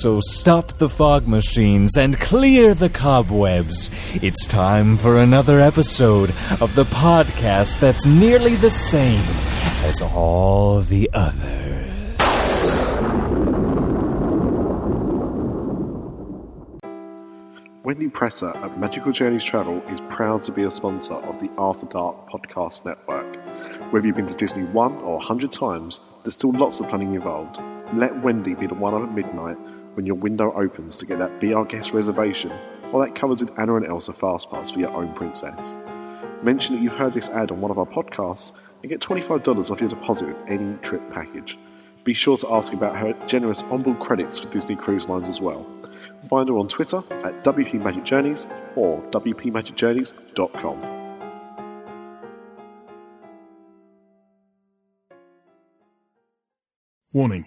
So stop the fog machines and clear the cobwebs. It's time for another episode of the podcast that's nearly the same as all the others. Wendy Presser at Magical Journeys Travel is proud to be a sponsor of the After Dark Podcast Network. Whether you've been to Disney one or a hundred times, there's still lots of planning involved. Let Wendy be the one at midnight when your window opens to get that Be Our Guest reservation or that coveted Anna and Elsa Fastpass for your own princess. Mention that you heard this ad on one of our podcasts and get $25 off your deposit with any trip package. Be sure to ask about her generous onboard credits for Disney Cruise Lines as well. Find her on Twitter at WP Magic Journeys or WPMagicJourneys.com. Warning.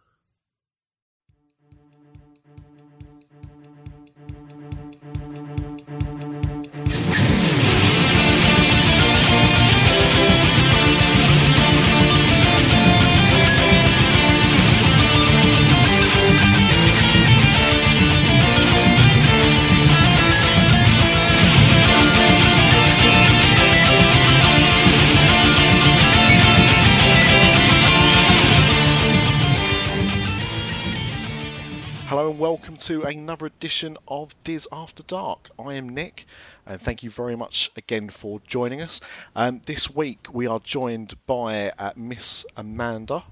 Welcome to another edition of Diz After Dark. I am Nick, and thank you very much again for joining us. Um, this week we are joined by uh, Miss Amanda.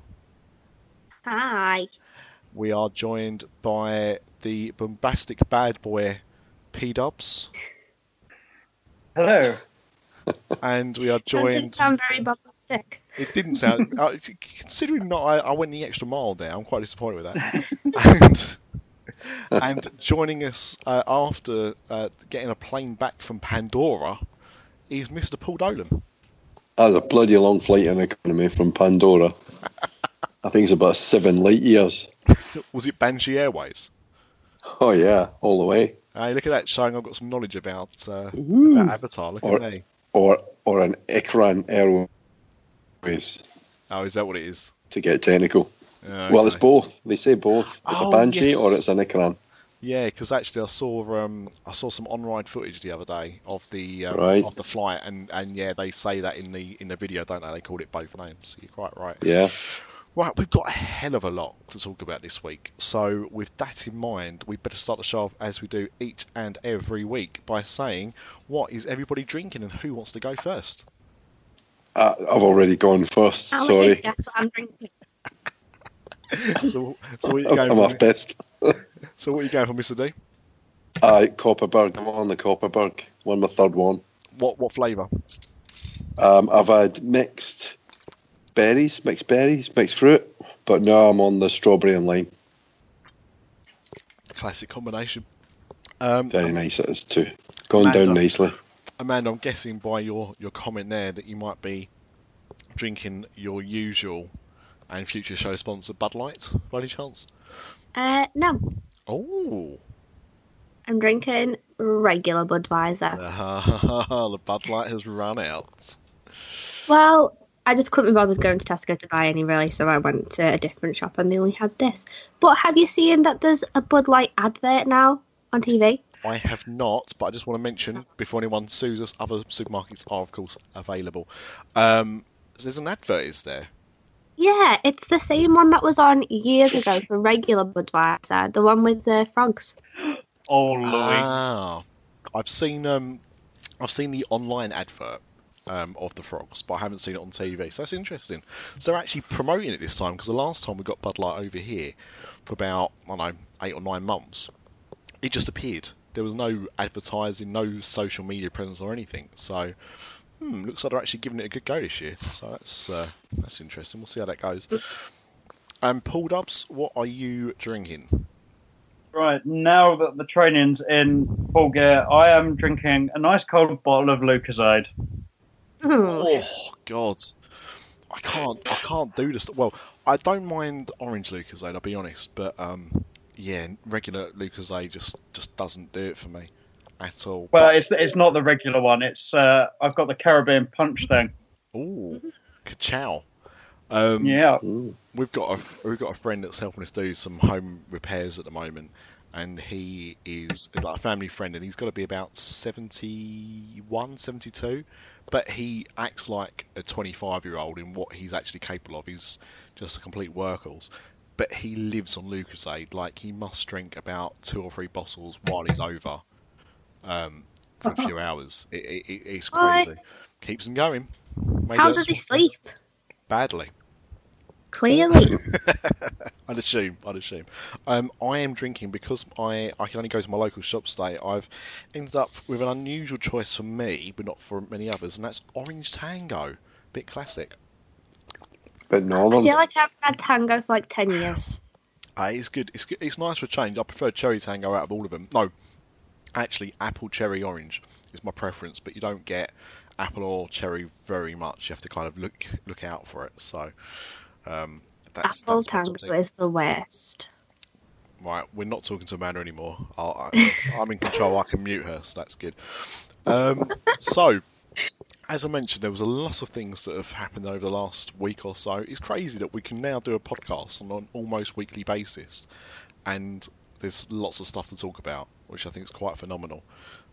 Hi. We are joined by the bombastic bad boy P Dubs, Hello. and we are That didn't joined. sound very bombastic. It didn't sound. uh, considering not, I, I went the extra mile there. I'm quite disappointed with that. and, and joining us uh, after uh, getting a plane back from Pandora is Mr. Paul Dolan. That was a bloody long flight in economy from Pandora. I think it's about seven light years. Was it Banshee Airways? Oh yeah, all the way. Hey, look at that, showing I've got some knowledge about, uh, about Avatar. Look Or- at me. Or or an Ikran Airways Oh, is that what it is? to get technical. Uh, Well, it's both. They say both. It's Oh, a Banshee or it's an Ikran. Yeah, because actually I saw um, I saw some on-ride footage the other day of the um, Right. of the flight, and, and yeah, they say that in the in the video, don't they? They called it both names. You're quite right. Yeah. Right, we've got a hell of a lot to talk about this week. So, with that in mind, we better start the show off as we do each and every week by saying what is everybody drinking and who wants to go first. I, I've already gone first. Sorry. you guess what I'm drinking. so, so what are you I'm off best. So, what are you going for, Mr. D? Uh, Kopparberg. I'm on the Kopparberg. Won my third one. What what flavour? Um, I've had mixed berries, mixed berries, mixed fruit, but now I'm on the strawberry and lime. Classic combination. Um, Very nice it is too. Going down nicely. Amanda, I'm guessing by your, your comment there that you might be drinking your usual and future show sponsor Bud Light, by any chance? Uh, no, Oh, I'm drinking regular Budweiser. the Bud Light has run out. Well, I just couldn't be bothered going to Tesco to buy any really, so I went to a different shop and they only had this. But have you seen that there's a Bud Light advert now on TV? I have not, but I just want to mention before anyone sues us, other supermarkets are of course available. Um, there's an advert, is there? Yeah, it's the same one that was on years ago for regular Budweiser, the one with the frogs. Oh, Louis. Ah, I've seen um, I've seen the online advert um, of the frogs, but I haven't seen it on TV. So that's interesting. So they're actually promoting it this time because the last time we got Bud Light over here for about I don't know eight or nine months, it just appeared. there was no advertising, no social media presence or anything. So, hmm, looks like they're actually giving it a good go this year. So that's uh, that's interesting. We'll see how that goes. And Paul Dubs, what are you drinking? Right, now that the training's in full gear, I am drinking a nice cold bottle of Lucozade. Oh God, I can't. I can't do this. Well, I don't mind orange Lucozade. I'll be honest, but um, yeah, regular Lucozade just just doesn't do it for me at all. Well, it's it's not the regular one. It's uh, I've got the Caribbean Punch thing. Ooh, ka-chow. Um, Yeah, we've got a we've got a friend that's helping us do some home repairs at the moment, and he is like a family friend, and he's got to be about 71, 72, but he acts like a 25 year old in what he's actually capable of. He's just a complete workhorse. But he lives on Lucozade. Like he must drink about two or three bottles while he's over um, for a few hours. It, it, it, it's Why? crazy. Keeps him going. Maybe How does he sleep? Badly. Clearly. I'd assume. I'd assume. Um, I am drinking because I, I can only go to my local shop today. I've ended up with an unusual choice for me, but not for many others, and that's Orange Tango. Bit classic. Bit I northern. feel like I haven't had tango for like 10 years. Uh, it's good. It's good. It's nice for a change. I prefer Cherry Tango out of all of them. No, actually, Apple Cherry Orange is my preference, but you don't get apple or cherry very much. You have to kind of look look out for it. So. Um, that's, Apple that's tango is the worst. Right, we're not talking to Amanda anymore. I, I'm in control. I can mute her, so that's good. Um, so, as I mentioned, there was a lot of things that have happened over the last week or so. It's crazy that we can now do a podcast on an almost weekly basis, and there's lots of stuff to talk about, which I think is quite phenomenal.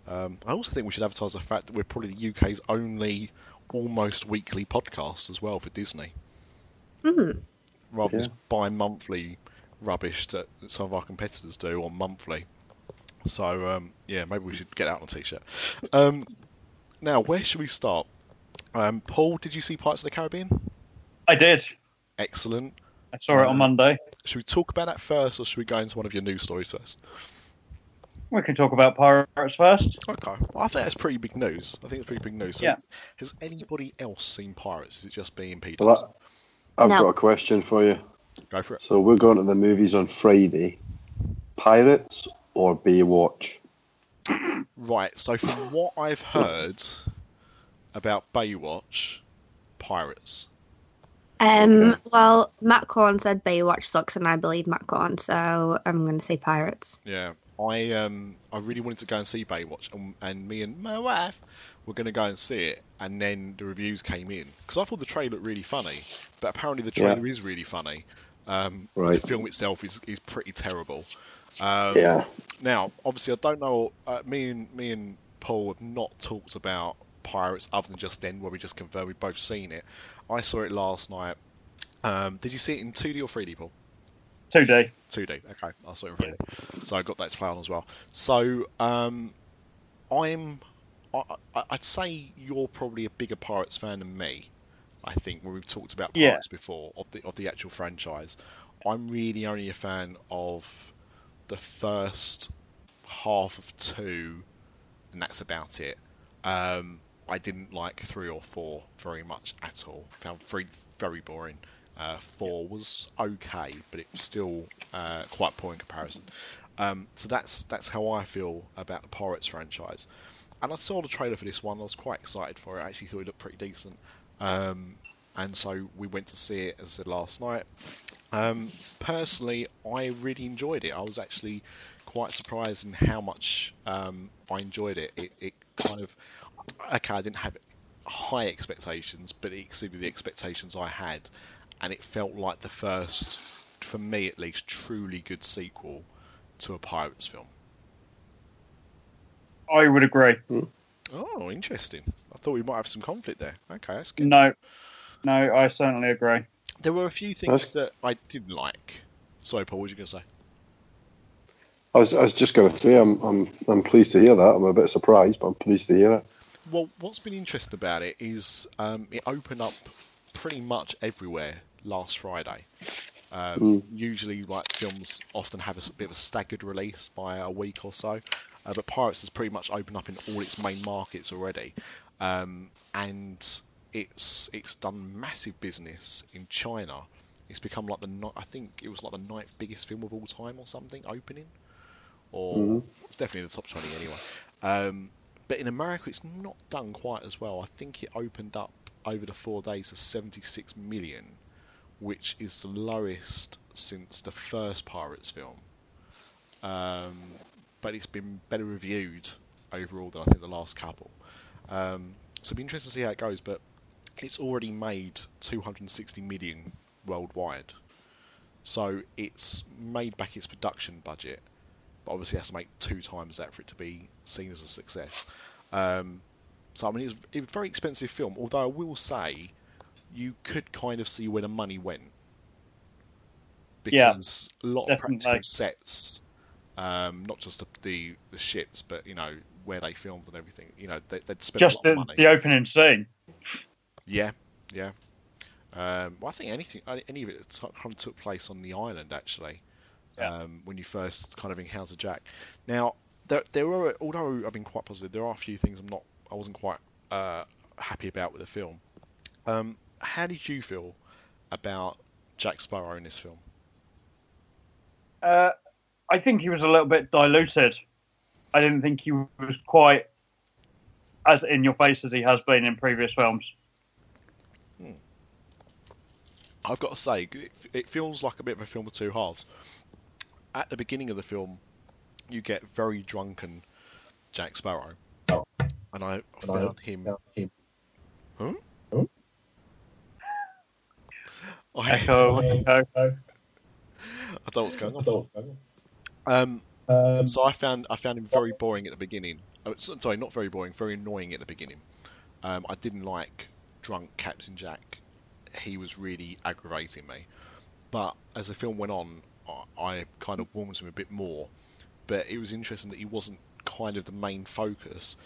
Um, I also think we should advertise the fact that we're probably the UK's only almost weekly podcast as well for Disney Hmm. rather than Yeah. just bi-monthly rubbish that, that some of our competitors do on monthly. So um, yeah, maybe we should get out on a t-shirt. Um, now, where should we start? Um, Paul, did you see Pirates of the Caribbean? I did. Excellent. I saw it on uh, Monday. Should we talk about that first, or should we go into one of your news stories first? We can talk about pirates first. Okay, well, I think that's pretty big news. I think it's pretty big news. So Yeah. Has anybody else seen Pirates? Is it just me and Peter? Well, I, I've No. got a question for you. Go for it. So we're going to the movies on Friday. Pirates or Baywatch? Right. So from what I've heard about Baywatch, Pirates. Um, Okay. Well, Matt Corn said Baywatch sucks, and I believe Matt Corn, so I'm going to say Pirates. Yeah, I um I really wanted to go and see Baywatch, and, and me and my wife were going to go and see it, and then the reviews came in because I thought the trailer looked really funny, but apparently the Yeah. trailer is really funny. Um, Right. The film itself is, is pretty terrible. Um, Yeah. Now, obviously, I don't know. Uh, me and me and Paul have not talked about Pirates other than just then, where we just confirmed we've both seen it. I saw it last night. Um, did you see it in 2D or 3D, Paul? 2D. 2D. Okay, I saw it in 3D. So I got that to play on as well. So um, I'm. I, I'd say you're probably a bigger Pirates fan than me. I think when we've talked about Yeah. Pirates before of the of the actual franchise, I'm really only a fan of the first half of two, and that's about it. Um, I didn't like three or four very much at all. Found three very boring. Uh, four was okay, but it was still uh, quite poor in comparison. Um, so that's that's how I feel about the Pirates franchise. And I saw the trailer for this one. I was quite excited for it. I actually thought it looked pretty decent. Um, and so we went to see it, as I said last night. Um, personally, I really enjoyed it. I was actually quite surprised in how much um, I enjoyed it. It, it kind of okay. I didn't have high expectations, but it exceeded the expectations I had, and it felt like the first, for me at least, truly good sequel to a Pirates film. I would agree. Hmm. Oh, interesting. I thought we might have some conflict there. Okay, that's good. No, no, I certainly agree. There were a few things That's- that I didn't like. Sorry, Paul, what were you going to say? I was, I was just going to say I'm, I'm I'm pleased to hear that. I'm a bit surprised, but I'm pleased to hear it. Well, what's been interesting about it is um, it opened up pretty much everywhere last Friday. Um, Mm. Usually, like films often have a bit of a staggered release by a week or so, uh, but Pirates has pretty much opened up in all its main markets already, um, and it's it's done massive business in China. It's become like the I think it was like the ninth biggest film of all time or something opening, or Mhm. it's definitely in the top twenty anyway. Um, but in America, it's not done quite as well. I think it opened up over the four days to 76 million, which is the lowest since the first Pirates film. Um, but it's been better reviewed overall than I think the last couple. Um, so it'll be interesting to see how it goes. But it's already made 260 million worldwide, so it's made back its production budget but obviously has to make two times that for it to be seen as a success. Um, so I mean, it was, it was a very expensive film. Although I will say, you could kind of see where the money went Yeah, because a lot of practical sets, um, not just the, the the ships, but you know where they filmed and everything. You know, they, they'd spent Just a lot the, of money. the opening scene. Yeah, yeah. Um, well, I think anything, any of it kind of took place on the island actually. Yeah. Um, when you first kind of encounter Jack. Now, there, there were, although I've been quite positive, there are a few things I'm not, I wasn't quite uh, happy about with the film. Um, how did you feel about Jack Sparrow in this film? Uh, I think he was a little bit diluted. I didn't think he was quite as in your face as he has been in previous films. I've got to say, it, it feels like a bit of a film with two halves. At the beginning of the film, you get very drunken Jack Sparrow, and I found him. Huh? I, Echo, echo. I don't what's going on. Um, so I found I found him very boring at the beginning. Oh, sorry, not very boring, very annoying at the beginning. Um, I didn't like drunk Captain Jack. He was really aggravating me. But as the film went on, I, I kind of warmed to him a bit more. But it was interesting that he wasn't kind of the main focus.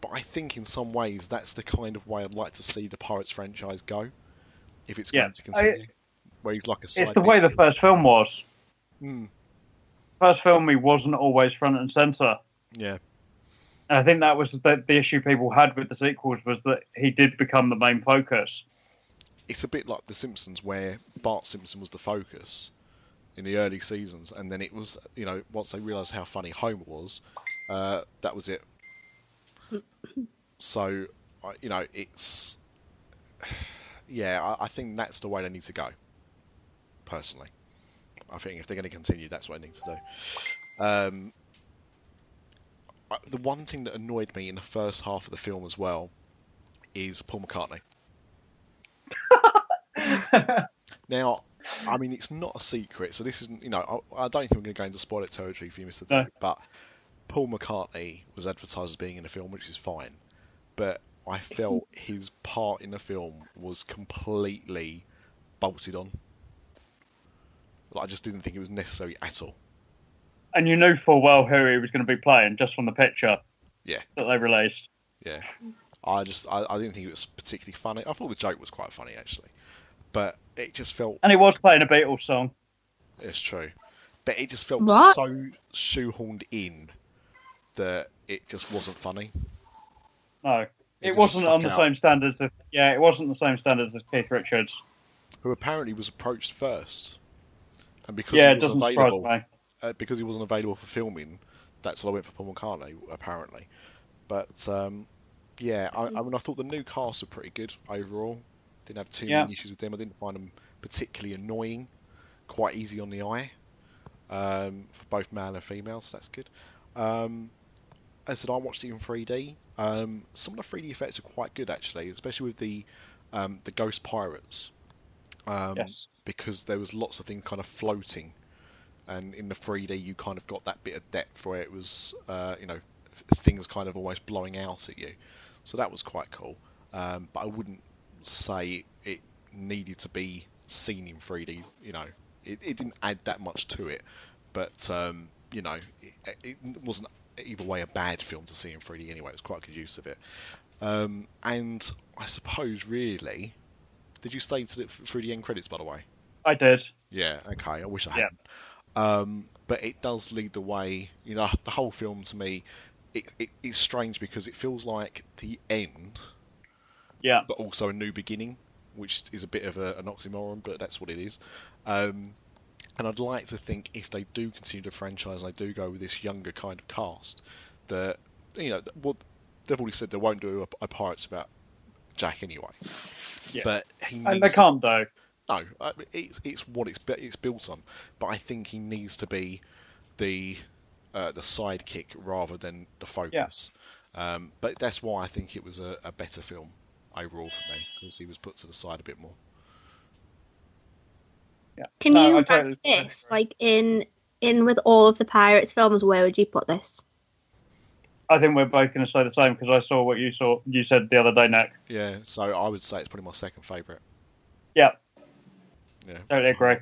But I think in some ways that's the kind of way I'd like to see the Pirates franchise go, if it's Yeah, going to I- continue. where he's like a side It's the way the first film was. Hmm, First film, he wasn't always front and center. yeah. And I think that was the, the issue people had with the sequels was that he did become the main focus. it's a bit like The Simpsons, where Bart Simpson was the focus in the early seasons, and then it was, you know, once they realised how funny Homer was, uh, that was it. So, you know, it's, yeah, I, I think that's the way they need to go. Personally, I think if they're going to continue, that's what they need to do. Um, the one thing that annoyed me in the first half of the film as well is Paul McCartney. Now, I mean, it's not a secret, so this isn't, you know, I, I don't think we're going to go into spoiler territory for you, Mr. No. David, but Paul McCartney was advertised as being in the film, which is fine, but I felt his part in the film was completely bolted on. Like, I just didn't think it was necessary at all. and you knew full well who he was going to be playing just from the picture Yeah. that they released. Yeah. I just, I, I didn't think it was particularly funny. I thought the joke was quite funny, actually. But it just felt And it was playing a Beatles song. It's true. But it just felt What? so shoehorned in that it just wasn't funny. No, It it, was wasn't on the out. same standards. Of, yeah, it wasn't the same standards as Keith Richards. Who apparently was approached first. And because yeah, he it wasn't doesn't surprise available me. uh, because he wasn't available for filming, that's why I went for Paul McCartney, apparently. But um, yeah, I, I mean I thought the new cast were pretty good overall. Didn't have too Yeah. many issues with them. I didn't find them particularly annoying. Quite easy on the eye. Um, for both male and female, so that's good. Um, as I said, I watched it in 3D. Um, some of the 3D effects are quite good actually, especially with the um, the ghost pirates. Um, Yes. because there was lots of things kind of floating, and in the 3D you kind of got that bit of depth where it was, uh, you know, things kind of almost blowing out at you. So that was quite cool. Um, but I wouldn't say it needed to be seen in 3D. You know, it, it didn't add that much to it, but um, you know, it, it wasn't either way a bad film to see in 3D anyway. It was quite a good use of it. Um, and I suppose really, did you stay to the, through the end credits by the way? I did. Yeah, okay. I wish I Yeah. hadn't. Um, but it does lead the way. You know, the whole film to me, it, it, it's strange because it feels like the end, Yeah. but also a new beginning, which is a bit of a, an oxymoron, but that's what it is. Um, and I'd like to think if they do continue the franchise, and they do go with this younger kind of cast, that you know, well, they've already said they won't do a, a Pirates about Jack anyway. Yeah. But he And they can't though. no, it's it's what it's it's built on. But I think he needs to be the uh, the sidekick rather than the focus. Um, but that's why I think it was a, a better film overall for me because he was put to the side a bit more. Yeah. Can No, you I rank totally- this like in in with all of the Pirates films? Where would you put this? I think we're both going to say the same because I saw what you saw. You said the other day, Nick. Yeah, so I would say it's probably my second favourite. Yeah. Yeah. Totally agree.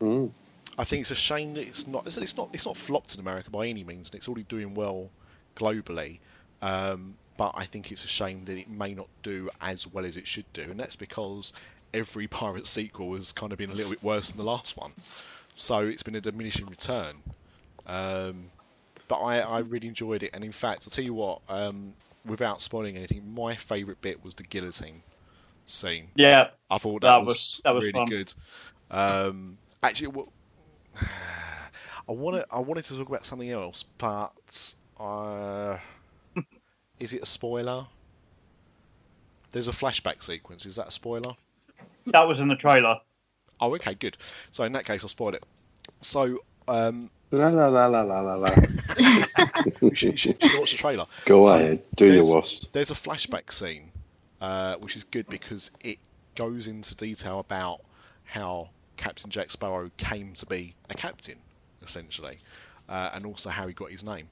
Mm. I think it's a shame that it's not. It's, it's not. It's not flopped in America by any means, and it's already doing well globally. Um, but I think it's a shame that it may not do as well as it should do, and that's because every pirate sequel has kind of been a little bit worse than the last one. So it's been a diminishing return. Um, but I, I really enjoyed it, and in fact, I'll tell you what. Um, without spoiling anything, my favourite bit was the guillotine scene. Yeah. I thought that, That was, was- that was really fun. good. Um, actually, well, I wanted I wanted to talk about something else, but uh, is it a spoiler? There's a flashback sequence. Is that a spoiler? That was in the trailer. Oh, okay, good. So in that case, I'll spoil it. So, um, La la la la la la la. should, should you watch the trailer? Go ahead, do your worst. There's a flashback scene, uh, which is good because it goes into detail about how Captain Jack Sparrow came to be a captain, essentially, uh, and also how he got his name,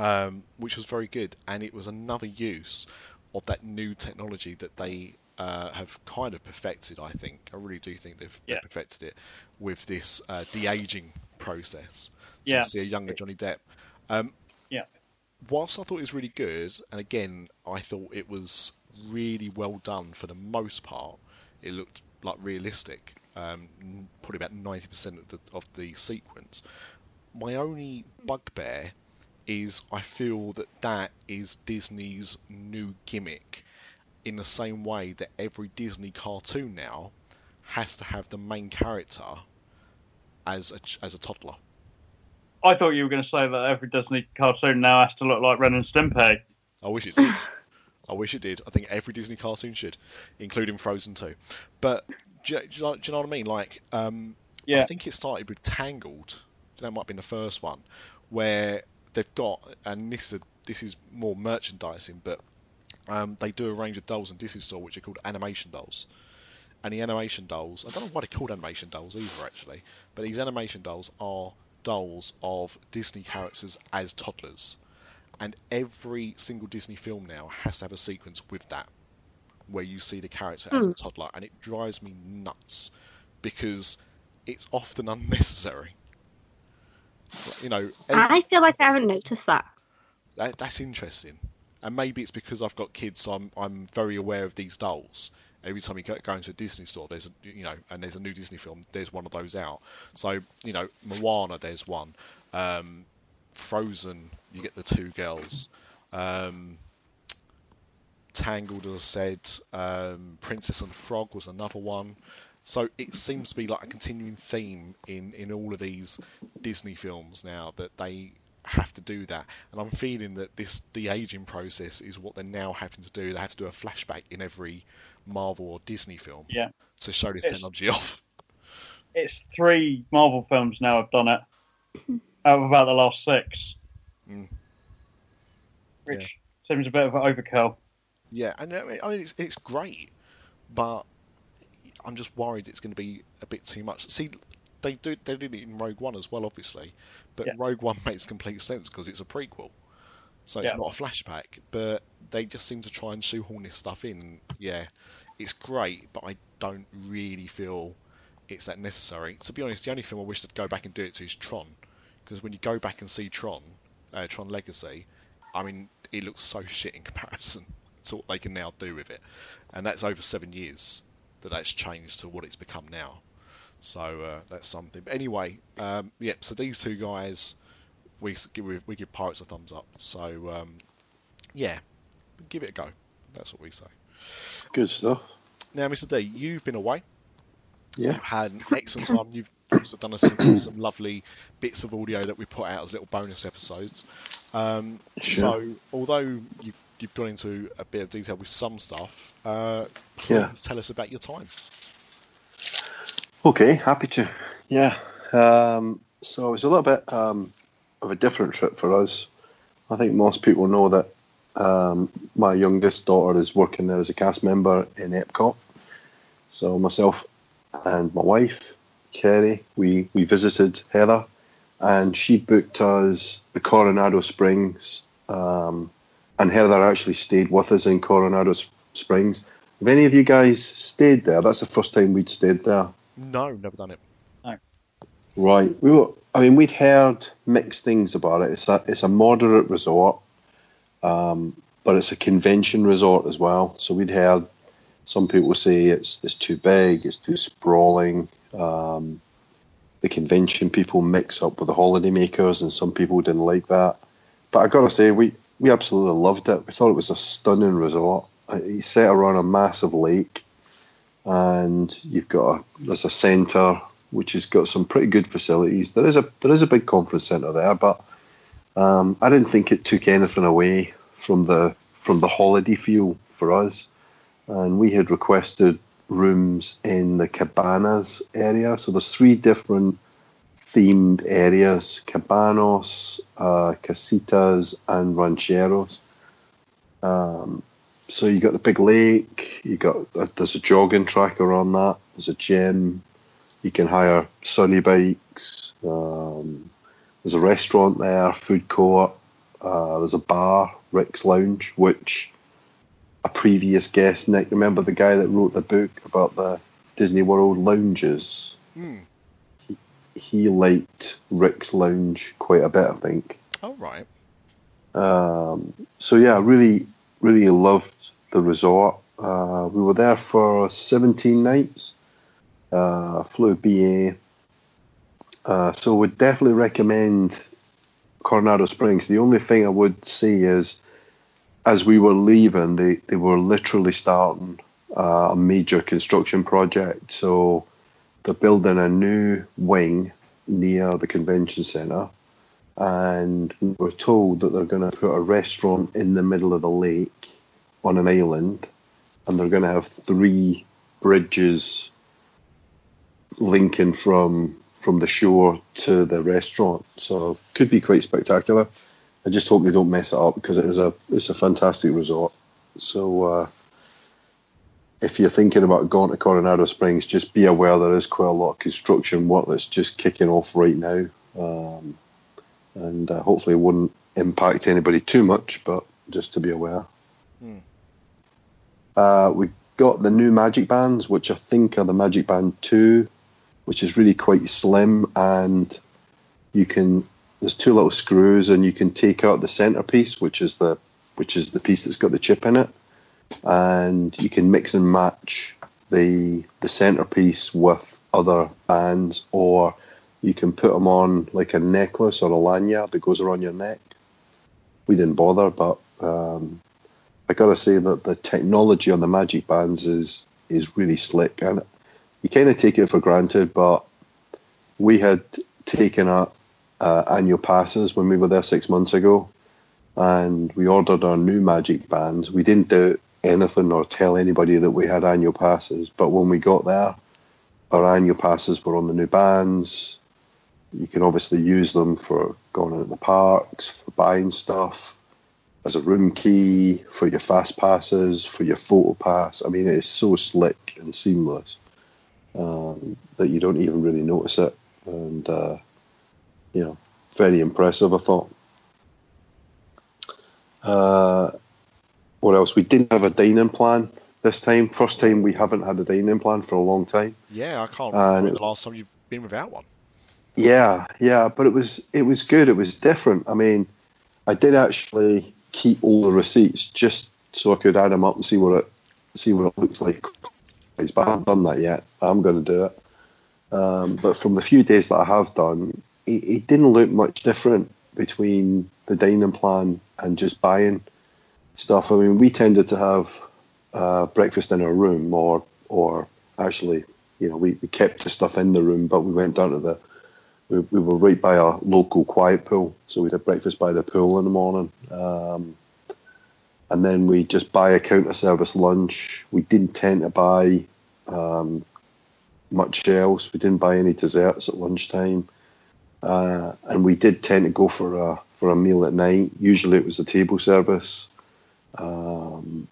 um, which was very good. And it was another use of that new technology that they uh, have kind of perfected. I think I really do think they've, they've perfected it with this uh, de-aging process. So Yeah. see a younger Johnny Depp. Um, Yeah. whilst I thought it was really good, and again, I thought it was really well done for the most part. It looked like realistic, um, probably about ninety percent of the of the sequence. My only bugbear is I feel that that is Disney's new gimmick, in the same way that every Disney cartoon now has to have the main character as a as a toddler. I thought you were going to say that every Disney cartoon now has to look like Ren and Stimpy. I wish it did. I wish it did. I think every Disney cartoon should, including Frozen 2. But do you, do you know, do you know what I mean? Like, um, I think it started with Tangled. That might have been the first one, where they've got, and this is, this is more merchandising, but um, they do a range of dolls in Disney Store which are called animation dolls. And the animation dolls, I don't know why they're called animation dolls either, actually, but these animation dolls are dolls of Disney characters as toddlers and every single Disney film now has to have a sequence with that, where you see the character as a toddler, and it drives me nuts because it's often unnecessary. You know, I feel like I haven't noticed that. that, that's interesting, and maybe it's because I've got kids, so I'm I'm very aware of these dolls. Every time you go, go into a Disney store, there's a you know, and there's a new Disney film, there's one of those out. So you know, Moana, there's one. Um, Frozen, you get the two girls. Um, Tangled, as I said, um, Princess and Frog was another one. So it seems to be like a continuing theme in, in all of these Disney films now that they have to do that. And I'm feeling that this de aging process is what they're now having to do. They have to do a flashback in every Marvel or Disney film Yeah. to show this It's- technology off. It's three Marvel films now have done it. Out of about the last six. Mm. Which Yeah. seems a bit of an overkill. Yeah, and I mean, I mean it's, it's great, but I'm just worried it's going to be a bit too much. See, they do they did it in Rogue One as well, obviously, but Yeah. Rogue One makes complete sense because it's a prequel, so it's Yeah. not a flashback. But they just seem to try and shoehorn this stuff in. Yeah, it's great, but I don't really feel it's that necessary. To be honest, the only film I wish they'd go back and do it to is Tron, because when you go back and see Tron, uh, Tron Legacy, I mean, it looks so shit in comparison to what they can now do with it, and that's over seven years that that's changed to what it's become now. So uh, that's something. But anyway, um, yep. So these two guys, we give we give Pirates a thumbs up. So um, yeah, give it a go. That's what we say. Good stuff. Now, Mr. D, you've been away. Yeah. You've had an excellent time. You've done us some, some lovely bits of audio that we put out as little bonus episodes. Um, Sure. So, although you've, you've gone into a bit of detail with some stuff, uh, Yeah. tell us about your time. Okay, happy to. Yeah. Um, so it was a little bit um, of a different trip for us. I think most people know that um, my youngest daughter is working there as a cast member in Epcot. So myself and my wife, Kerry, we, we visited Heather and she booked us the Coronado Springs. Um, and Heather actually stayed with us in Coronado Springs. Have any of you guys stayed there? That's the first time we'd stayed there. No, never done it. Right. We were. I mean, we'd heard mixed things about it. It's a it's a moderate resort, um, but it's a convention resort as well. So we'd heard some people say it's it's too big, it's too sprawling. Um, the convention people mix up with the holiday makers, and some people didn't like that. But I gotta say, we we absolutely loved it. We thought it was a stunning resort. Uh, It's set around a massive lake, and you've got a, there's a centre which has got some pretty good facilities. There is a there is a big conference centre there, but um, I didn't think it took anything away from the from the holiday feel for us. And we had requested rooms in the cabanas area. So there's three different themed areas: cabanos, uh, casitas, and rancheros. Um, so you got the big lake. You got uh, there's a jogging track around that. There's a gym. You can hire sunny bikes. Um, there's a restaurant there, food court. Uh, there's a bar, Rix Lounge, which a previous guest, Nick, remember the guy that wrote the book about the Disney World lounges? Hmm. He liked Rix Lounge quite a bit, I think. Oh, right. Um, so yeah, really, really loved the resort. Uh, we were there for 17 nights. Uh, flew BA. Uh, so would definitely recommend Coronado Springs. The only thing I would say is, as we were leaving, they, they were literally starting uh, a major construction project. So they're building a new wing near the convention centre and we were told that they're going to put a restaurant in the middle of the lake on an island, and they're going to have three bridges linking from from the shore to the restaurant. So could be quite spectacular. I just hope they don't mess it up because it is a it's a fantastic resort. So uh, if you're thinking about going to Coronado Springs, just be aware there is quite a lot of construction work that's just kicking off right now. Um, and uh, hopefully it wouldn't impact anybody too much, but just to be aware. Hmm. Uh, we got the new Magic Bands, which I think are the Magic Band 2, which is really quite slim, and you can there's two little screws, and you can take out the centerpiece, which is the which is the piece that's got the chip in it, and you can mix and match the the centerpiece with other bands, or you can put them on like a necklace or a lanyard that goes around your neck. We didn't bother, but um, I gotta say that the technology on the Magic Bands is is really slick, and you kind of take it for granted. But we had taken up uh, annual passes when we were there six months ago, and we ordered our new Magic Bands. We didn't do anything or tell anybody that we had annual passes, but when we got there, our annual passes were on the new bands. You can obviously use them for going into the parks, for buying stuff, as a room key, for your fast passes, for your photo pass. I mean, it is so slick and seamless um, that you don't even really notice it. And, uh, you know, very impressive, I thought. Uh, what else? We didn't have a dining plan this time. First time we haven't had a dining plan for a long time. Yeah, I can't remember and- the last time you've been without one. Yeah, yeah, but it was it was good. It was different. I mean, I did actually keep all the receipts just so I could add them up and see what it see what it looks like. But I haven't done that yet. I'm going to do it. Um, but from the few days that I have done, it, it didn't look much different between the dining plan and just buying stuff. I mean, we tended to have uh, breakfast in our room, or or actually, you know, we, we kept the stuff in the room, but we went down to the we, we were right by a local quiet pool, so we'd have breakfast by the pool in the morning. Um, and then we just buy a counter service lunch. We didn't tend to buy um, much else. We didn't buy any desserts at lunchtime, uh, and we did tend to go for a for a meal at night. Usually, it was a table service. Um,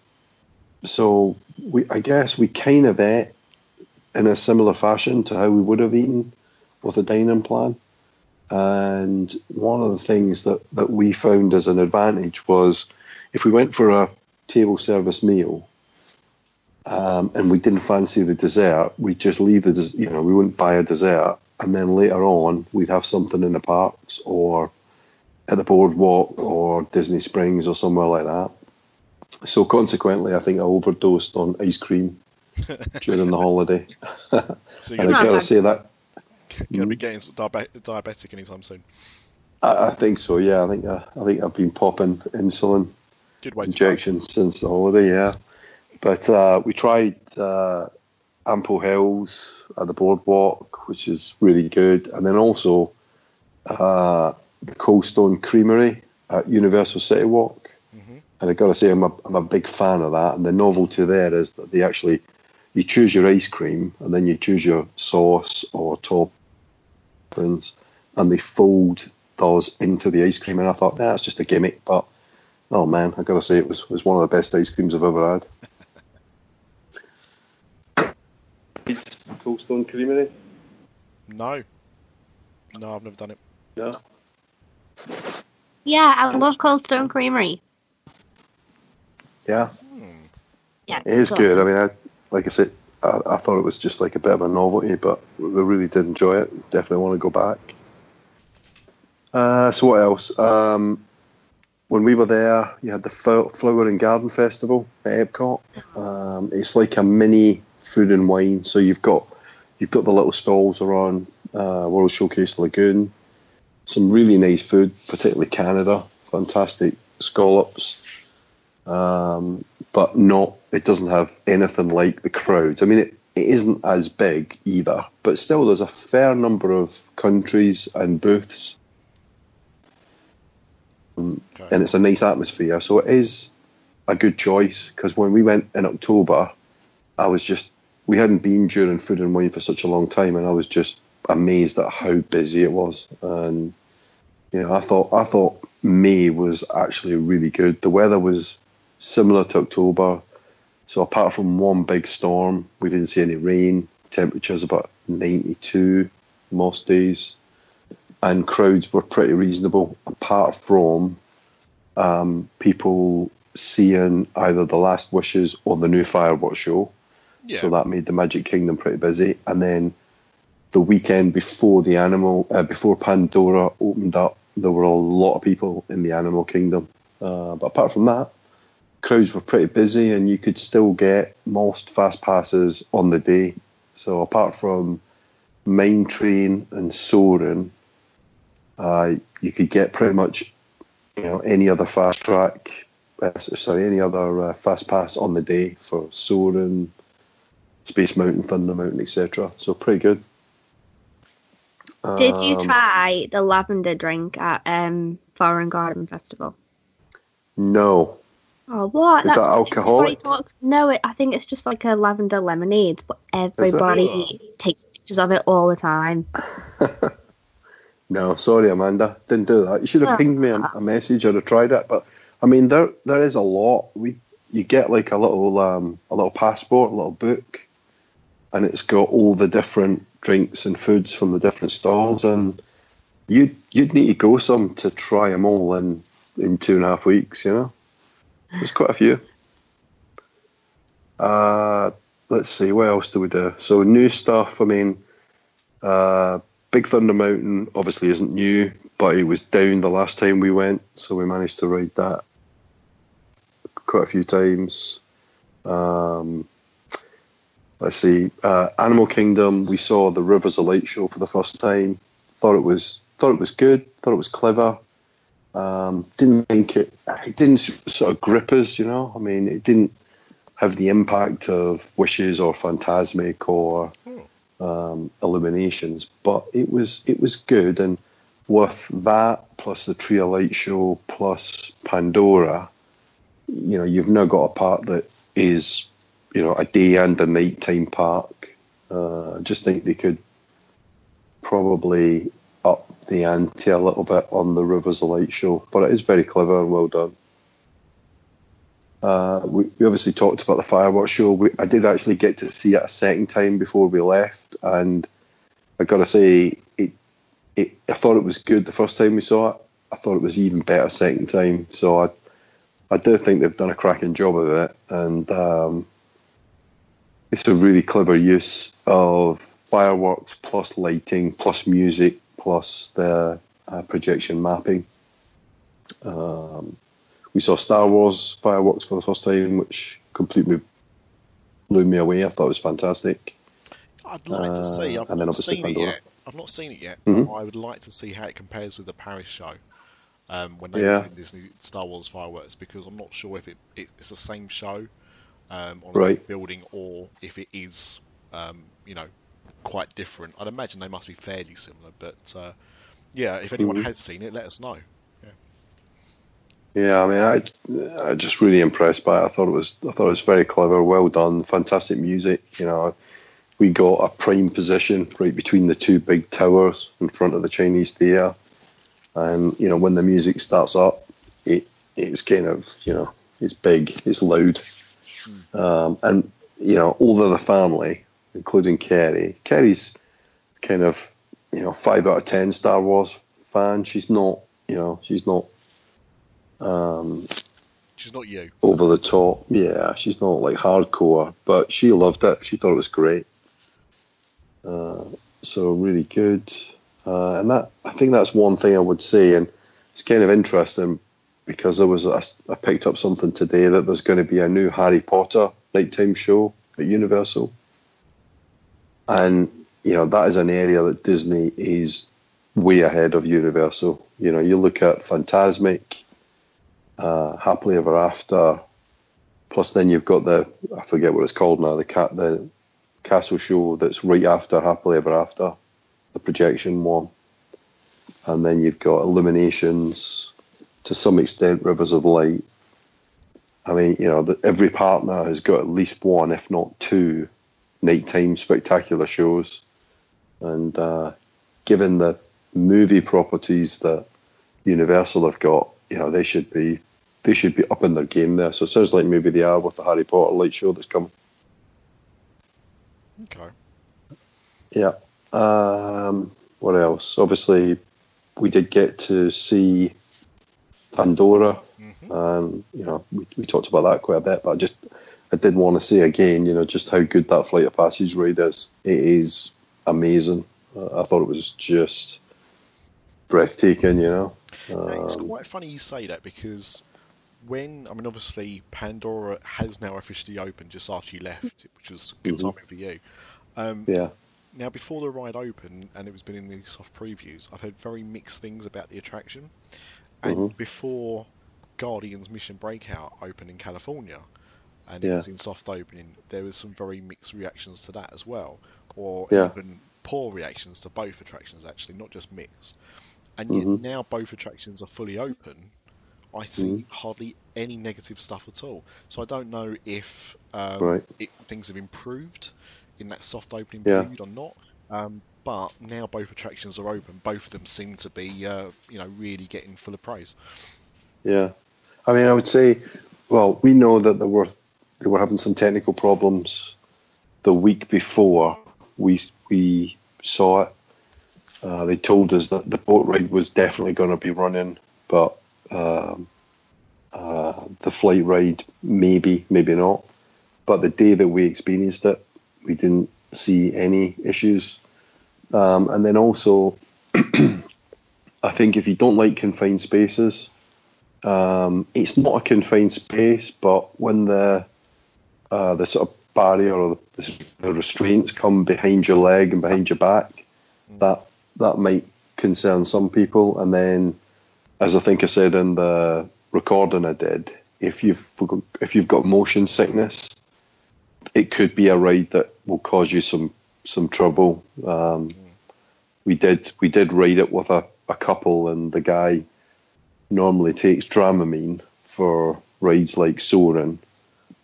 so we, I guess, we kind of ate in a similar fashion to how we would have eaten with a dining plan. And one of the things that, that we found as an advantage was if we went for a table service meal um, and we didn't fancy the dessert, we'd just leave the, des- you know, we wouldn't buy a dessert. And then later on, we'd have something in the parks or at the boardwalk or Disney Springs or somewhere like that. So consequently, I think I overdosed on ice cream during the holiday. So and you're I going gotta say that to be getting some diabe- diabetic anytime soon. I, I think so. Yeah, I think I, I think I've been popping insulin Good way to go. injections since the holiday. Yeah, but uh, we tried uh, Ample Hills at the boardwalk, which is really good, and then also uh, the Coldstone Creamery at Universal City Walk. And I got to say, I'm a, I'm a big fan of that. And the novelty there is that they actually you choose your ice cream and then you choose your sauce or toppings, and they fold those into the ice cream. And I thought, nah, it's just a gimmick, but oh man, I got to say, it was was one of the best ice creams I've ever had. It's Coldstone Creamery. No. No, I've never done it. Yeah. Yeah, I love Cold Stone Creamery. Yeah. Yeah, it is it's good. awesome. I mean, I, like I said, I, I thought it was just like a bit of a novelty, but we really did enjoy it. Definitely want to go back. Uh, so what else? Um, when we were there, you had the Flo- Flower and Garden Festival at Epcot. Um, it's like a mini food and wine. So you've got you've got the little stalls around uh, World Showcase Lagoon. Some really nice food, particularly Canada. Fantastic scallops. Um, but not it doesn't have anything like the crowds. I mean, it, it isn't as big either, but still, there's a fair number of countries and booths, Um, Okay. and it's a nice atmosphere. So it is a good choice because when we went in October, I was just we hadn't been during food and wine for such a long time, and I was just amazed at how busy it was. And you know, I thought I thought May was actually really good. The weather was similar to October. So apart from one big storm, we didn't see any rain. Temperatures about 92 most days, and crowds were pretty reasonable. Apart from um, people seeing either the Last Wishes or the new fireworks show, Yeah. so that made the Magic Kingdom pretty busy. And then the weekend before the animal, uh, before Pandora opened up, there were a lot of people in the Animal Kingdom. Uh, but apart from that, crowds were pretty busy, and you could still get most fast passes on the day. So apart from Mine Train and Soarin', uh, you could get pretty much you know any other fast track, uh, sorry, any other uh, fast pass on the day for Soarin', Space Mountain, Thunder Mountain, etc. So pretty good. Did you Um, try the lavender drink at um, Flower and Garden Festival? No. Oh, what? Is that what alcoholic? Talks. No, it, I think it's just like a lavender lemonade, but everybody takes pictures of it all the time. No, sorry, Amanda, didn't do that. You should have Well, pinged me a, a message. I'd have tried it, but I mean, there there is a lot. We you get like a little um a little passport, a little book, and it's got all the different drinks and foods from the different stalls, and you you'd need to go some to try them all in in two and a half weeks. You know, there's quite a few. Uh, let's see, what else do we do? So new stuff. I mean, uh, Big Thunder Mountain obviously isn't new, but it was down the last time we went, so we managed to ride that quite a few times. Um, let's see, uh, Animal Kingdom. We saw the Rivers of Light show for the first time. Thought it was thought it was good. Thought it was clever. Um, didn't think it. It didn't sort of grip us, you know. I mean, it didn't have the impact of Wishes or Fantasmic or um, Illuminations, but it was it was good. And with that plus the Tree of Light show plus Pandora, you know, you've now got a park that is, you know, a day and a nighttime park. Uh, I just think they could probably the ante a little bit on the Rivers of Light show, but it is very clever and well done. Uh, we, we obviously talked about the fireworks show. We, I did actually get to see it a second time before we left, and I got to say, it, it. I thought it was good the first time we saw it. I thought it was even better second time. So I, I do think they've done a cracking job of it, and um, it's a really clever use of fireworks plus lighting plus music plus the uh, projection mapping. Um, we saw Star Wars fireworks for the first time, which completely blew me away. I thought it was fantastic. I'd like to see. Uh, I've and then not obviously seen it yet. I've not seen it yet. Mhm. But I would like to see how it compares with the Paris show. Um, when they Yeah. Disney Star Wars fireworks, because I'm not sure if it, it it's the same show um, on Right. a building or if it is, um, you know, quite different. I'd imagine they must be fairly similar. But uh, yeah, if anyone Mhm. has seen it, let us know. Yeah, I mean, I, I just really impressed by it. I thought it was, I thought it was very clever, well done, fantastic music. You know, we got a prime position right between the two big towers in front of the Chinese theatre, and you know, when the music starts up, it it's kind of, you know, it's big, it's loud, um, and you know, all of the family, including Kerry, Kerry's kind of, you know, five out of ten Star Wars fan. She's not, you know, she's not. Um, She's not you. over the top. Yeah, she's not like hardcore, but she loved it. She thought it was great. Uh, so really good. Uh, and that I think that's one thing I would say, and it's kind of interesting because there was a, I picked up something today that there's going to be a new Harry Potter nighttime show at Universal, and you know that is an area that Disney is way ahead of Universal. You know, you look at Fantasmic, uh, Happily Ever After, plus then you've got the I forget what it's called now the cat the castle show that's right after Happily Ever After, the projection one, and then you've got Illuminations, to some extent Rivers of Light. I mean, you know, the, every partner has got at least one, if not two, nighttime spectacular shows, and uh, given the movie properties that Universal have got, you know, they should be they should be up in their game there. So it sounds like maybe they are with the Harry Potter light show that's coming. Okay. Yeah. Um, what else? Obviously, we did get to see Pandora, hmm and you know we, we talked about that quite a bit. But I just I did want to say again, you know, just how good that Flight of Passage ride is. It is amazing. Uh, I thought it was just breathtaking. You know. Now, It's Um, quite funny you say that because when I mean, obviously Pandora has now officially opened just after you left, which was good Mhm. timing for you. Um, yeah. Now, before the ride opened and it was been in the soft previews, I've heard very mixed things about the attraction. And Mhm. before Guardians Mission Breakout opened in California, and it was in soft opening, there was some very mixed reactions to that as well, or Yeah. even poor reactions to both attractions actually, not just mixed. And yet Mhm. now both attractions are fully open. I see Mm-hmm. hardly any negative stuff at all. So I don't know if um, Right. it, things have improved in that soft opening Yeah. period or not. Um, but now both attractions are open. Both of them seem to be, uh, you know, really getting full of praise. Yeah, I mean, I would say, well, we know that there were they were having some technical problems the week before we we saw it. Uh, they told us that the boat ride was definitely going to be running, but um, uh, the flight ride maybe, maybe not. But the day that we experienced it, we didn't see any issues. Um, and then also, I think if you don't like confined spaces, um, it's not a confined space, but when the uh, the sort of barrier or the, the restraints come behind your leg and behind your back. That that might concern some people. And then, as I think I said in the recording I did, if you've if you've got motion sickness, it could be a ride that will cause you some some trouble. Um, we did we did ride it with a, a couple, and the guy normally takes Dramamine for rides like Soarin',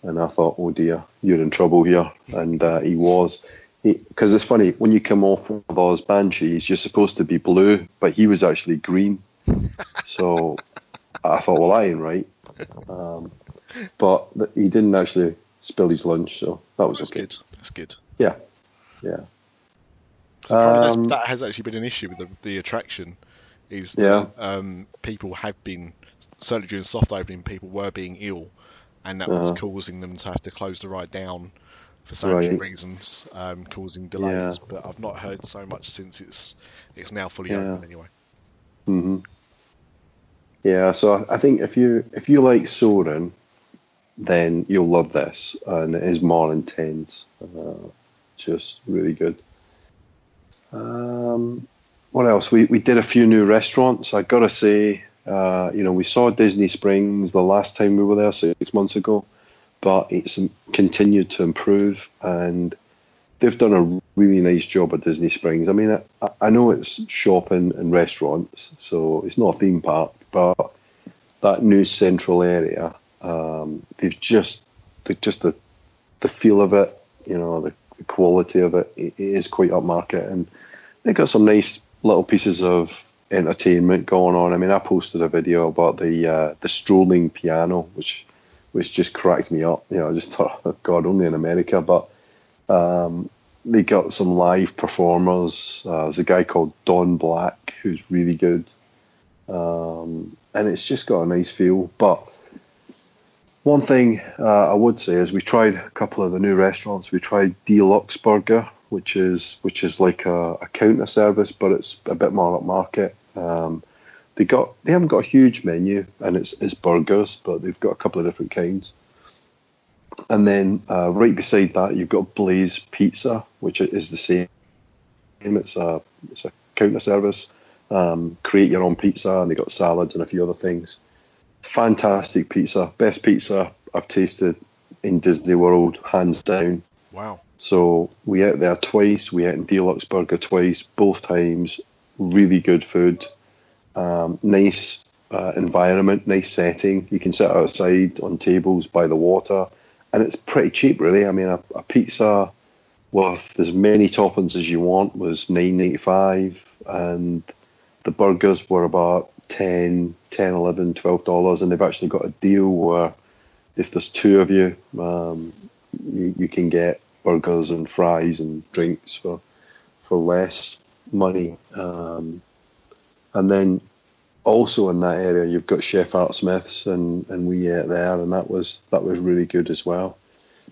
and I thought, oh dear, you're in trouble here, and uh, he was. Because it's funny when you come off of those banshees, you're supposed to be blue, but he was actually green. so I thought, well, I ain't right. Um, but he didn't actually spill his lunch, so that was That's okay. good. That's good. Yeah, yeah. So Um, that, that has actually been an issue with the, the attraction. Is Yeah. um, people have been certainly during soft opening, people were being ill, and that Uh-huh. was causing them to have to close the ride down for sanitary Right. reasons, um, causing delays. Yeah. But I've not heard so much since it's it's now fully Yeah. open anyway. hmm Yeah, so I- think if you if you like Soarin', then you'll love this, and it is more intense. Uh, just really good. Um, what else? We we did a few new restaurants. I gotta say, uh, you know, we saw Disney Springs the last time we were there six months ago, but it's continued to improve, and they've done a really nice job at Disney Springs. I mean, I, I know it's shopping and restaurants, so it's not a theme park, but that new central area, um, they've just, the, just the, the feel of it, you know, the, the quality of it, it, it is quite upmarket, and they've got some nice little pieces of entertainment going on. I mean, I posted a video about the uh, the strolling piano, which which just cracked me up. You know, I just thought, oh, God, only in America, but um, they got some live performers. Uh, there's a guy called Don Black who's really good, um, and it's just got a nice feel. But one thing uh, I would say is we tried a couple of the new restaurants. We tried Deluxe Burger, which is which is like a, a counter service, but it's a bit more upmarket. Um, they got they haven't got a huge menu, and it's it's burgers, but they've got a couple of different kinds. And then uh, right beside that, you've got Blaze Pizza, which is the same. It's a it's a counter service. Um, create your own pizza, and they got salads and a few other things. Fantastic pizza, best pizza I've tasted in Disney World, hands down. Wow. So we ate there twice. We ate in Deluxe Burger twice, both times. Really good food. Um, nice uh, environment, nice setting. You can sit outside on tables by the water, and it's pretty cheap, really. I mean, a, a pizza with as many toppings as you want was nine ninety five, and the burgers were about 10 10 11 12 dollars and they've actually got a deal where if there's two of you um, you, you can get burgers and fries and drinks for for less money. Um, and then also in that area you've got chef Art Smith's and and we ate there and that was that was really good as well.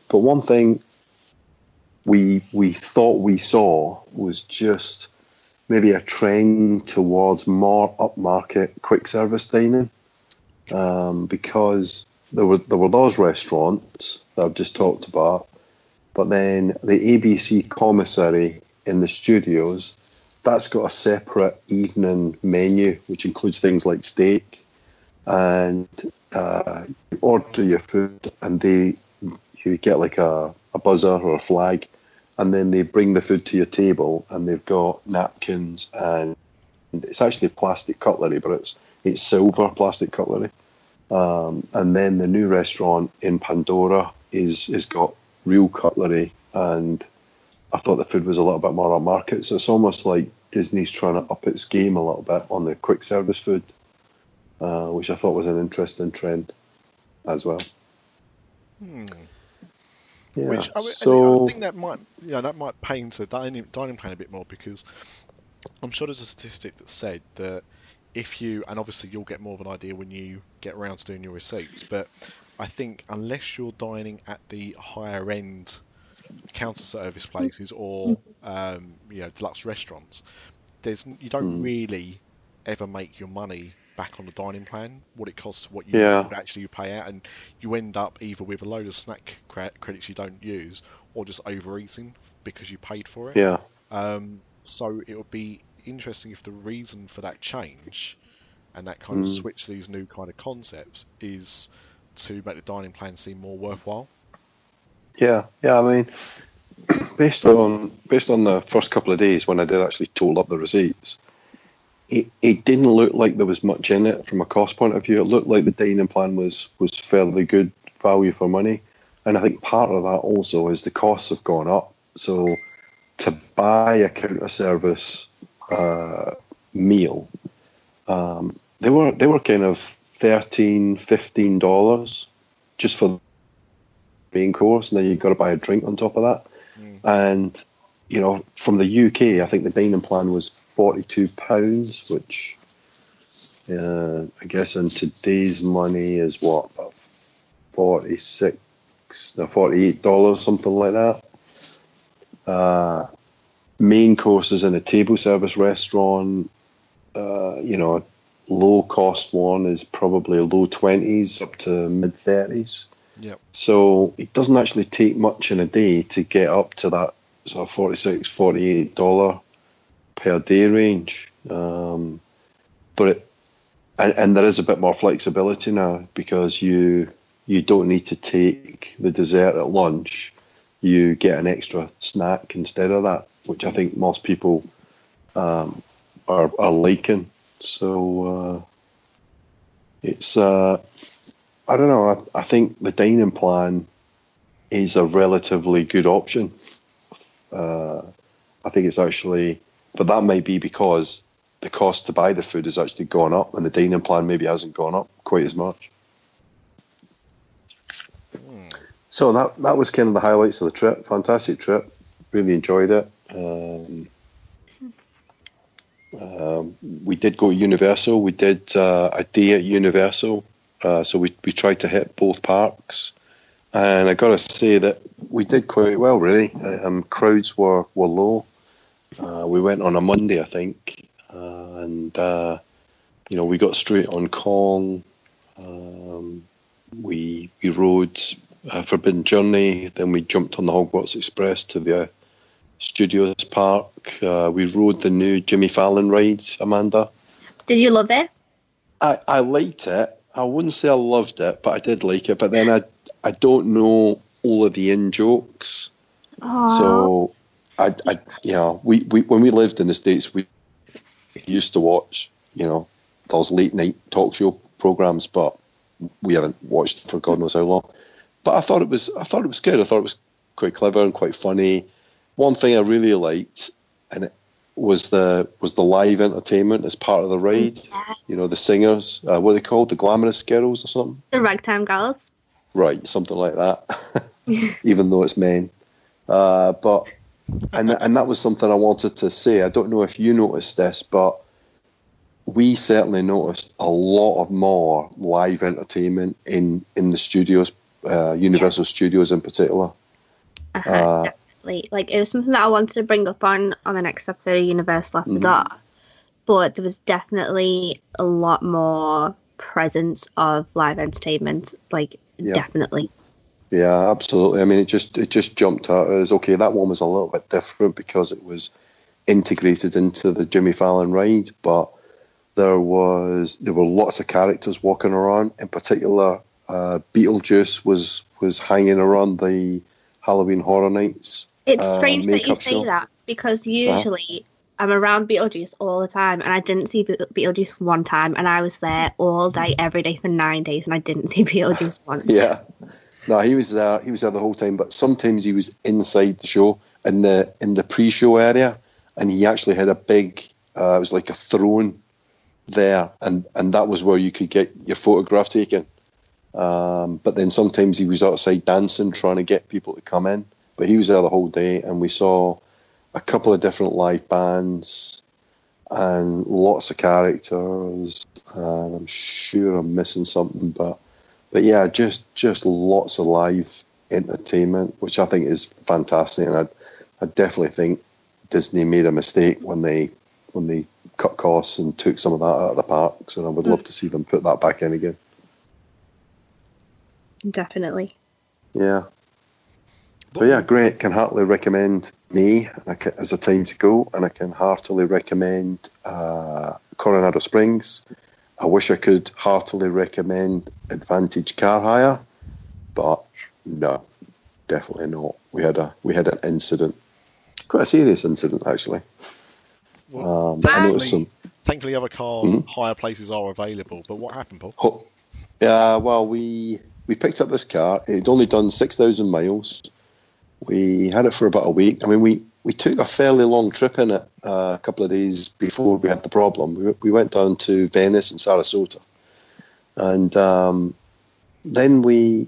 But one thing we we thought we saw was just maybe a trend towards more upmarket quick service dining. Um, because there were there were those restaurants that I've just talked about, but then the ABC commissary in the studios that's got a separate evening menu which includes things like steak and uh, you order your food and they you get like a, a buzzer or a flag and then they bring the food to your table and they've got napkins and it's actually plastic cutlery but it's it's silver plastic cutlery. Um, and then the new restaurant in Pandora is is got real cutlery and I thought the food was a little bit more upmarket so it's almost like Disney's trying to up its game a little bit on the quick service food uh, which I thought was an interesting trend as well Hmm. yeah Which I, so I think that might, yeah, that might paint a dining, dining plan a bit more because I'm sure there's a statistic that said that if you, and obviously you'll get more of an idea when you get around to doing your receipt, but I think unless you're dining at the higher end counter service places or um, you know deluxe restaurants, there's you don't Mm. really ever make your money back on the dining plan, what it costs, what you Yeah. actually pay out, and you end up either with a load of snack credits you don't use, or just overeating because you paid for it. Yeah. Um, so it would be interesting if the reason for that change and that kind of Mm. switch to these new kind of concepts is to make the dining plan seem more worthwhile. Yeah, yeah. I mean, based on based on the first couple of days when I did actually total up the receipts, it, it didn't look like there was much in it from a cost point of view. It looked like the dining plan was was fairly good value for money, and I think part of that also is the costs have gone up. So to buy a counter service uh, meal, um, they were they were kind of 13 15 dollars just for the main course, and then you've got to buy a drink on top of that. And you know, from the UK, I think the dining plan was forty-two pounds, which uh, I guess in today's money is what about forty-six, no, forty-eight dollars, something like that. Uh, main courses in a table service restaurant, uh, you know, low cost one is probably low twenties up to mid thirties. Yep. So it doesn't actually take much in a day to get up to that sort of 46 48 dollar per day range. Um, but it, and, and there is a bit more flexibility now because you you don't need to take the dessert at lunch. You get an extra snack instead of that, which I think most people um, are, are liking. So uh, it's uh, I don't know. I, I think the dining plan is a relatively good option. Uh, I think it's actually, but that may be because the cost to buy the food has actually gone up, and the dining plan maybe hasn't gone up quite as much. So that that was kind of the highlights of the trip. Fantastic trip. Really enjoyed it. Um, um, we did go Universal. We did uh, a day at Universal. Uh, so we, we tried to hit both parks. And I got to say that we did quite well, really. Um, crowds were, were low. Uh, we went on a Monday, I think. Uh, and, uh, you know, we got straight on Kong. Um, we, we rode uh, Forbidden Journey. Then we jumped on the Hogwarts Express to the Studios Park. Uh, we rode the new Jimmy Fallon ride, Amanda. Did you love it? I, I liked it. I wouldn't say I loved it, but I did like it. But then I I don't know all of the in jokes, so I, I you know we, we when we lived in the states we used to watch you know those late night talk show programs, but we haven't watched for God knows how long. But I thought it was I thought it was good. I thought it was quite clever and quite funny. One thing I really liked, and it was the was the live entertainment as part of the ride. yeah. You know the singers, uh, what are they called? The glamorous girls or something? the ragtime girls. Right, something like that. Even though it's men, uh, but and and that was something I wanted to say. I don't know if you noticed this, but we certainly noticed a lot of more live entertainment in in the studios, uh, Universal Studios in particular. Uh-huh, Uh, Like it was something that I wanted to bring up on on the next episode of Universal After Mhm. Dark, but there was definitely a lot more presence of live entertainment. Like Yeah. definitely. Yeah, absolutely. I mean, it just it just jumped out as okay. That one was a little bit different because it was integrated into the Jimmy Fallon ride, but there was there were lots of characters walking around. In particular, uh, Beetlejuice was was hanging around the Halloween Horror Nights. It's uh, strange that you say show. that because usually I'm around Beetlejuice all the time, and I didn't see Be- Beetlejuice one time, and I was there all day, every day for nine days, and I didn't see Beetlejuice once. Yeah. No, he was there. He was there the whole time, but sometimes he was inside the show in the in the pre-show area, and he actually had a big. Uh, it was like a throne there, and and that was where you could get your photograph taken. Um, but then sometimes he was outside dancing, trying to get people to come in. But he was there the whole day, and we saw a couple of different live bands and lots of characters. And I'm sure I'm missing something, but but yeah, just just lots of live entertainment, which I think is fantastic, and I I definitely think Disney made a mistake when they when they cut costs and took some of that out of the parks, and I would hmm. love to see them put that back in again. Definitely. Yeah. So yeah, great. Can heartily recommend May as a time to go, and I can heartily recommend uh, Coronado Springs. I wish I could heartily recommend Advantage Car Hire, but no, definitely not. We had a we had an incident, quite a serious incident actually. Well, Um, I noticed some. Thankfully, other car Mhm. hire places are available. But what happened, Paul? Ho- Yeah, well, we we picked up this car. It'd only done six thousand miles. We had it for about a week. I mean, we we took a fairly long trip in it uh, a couple of days before we had the problem. We, we went down to Venice and Sarasota, and um, then we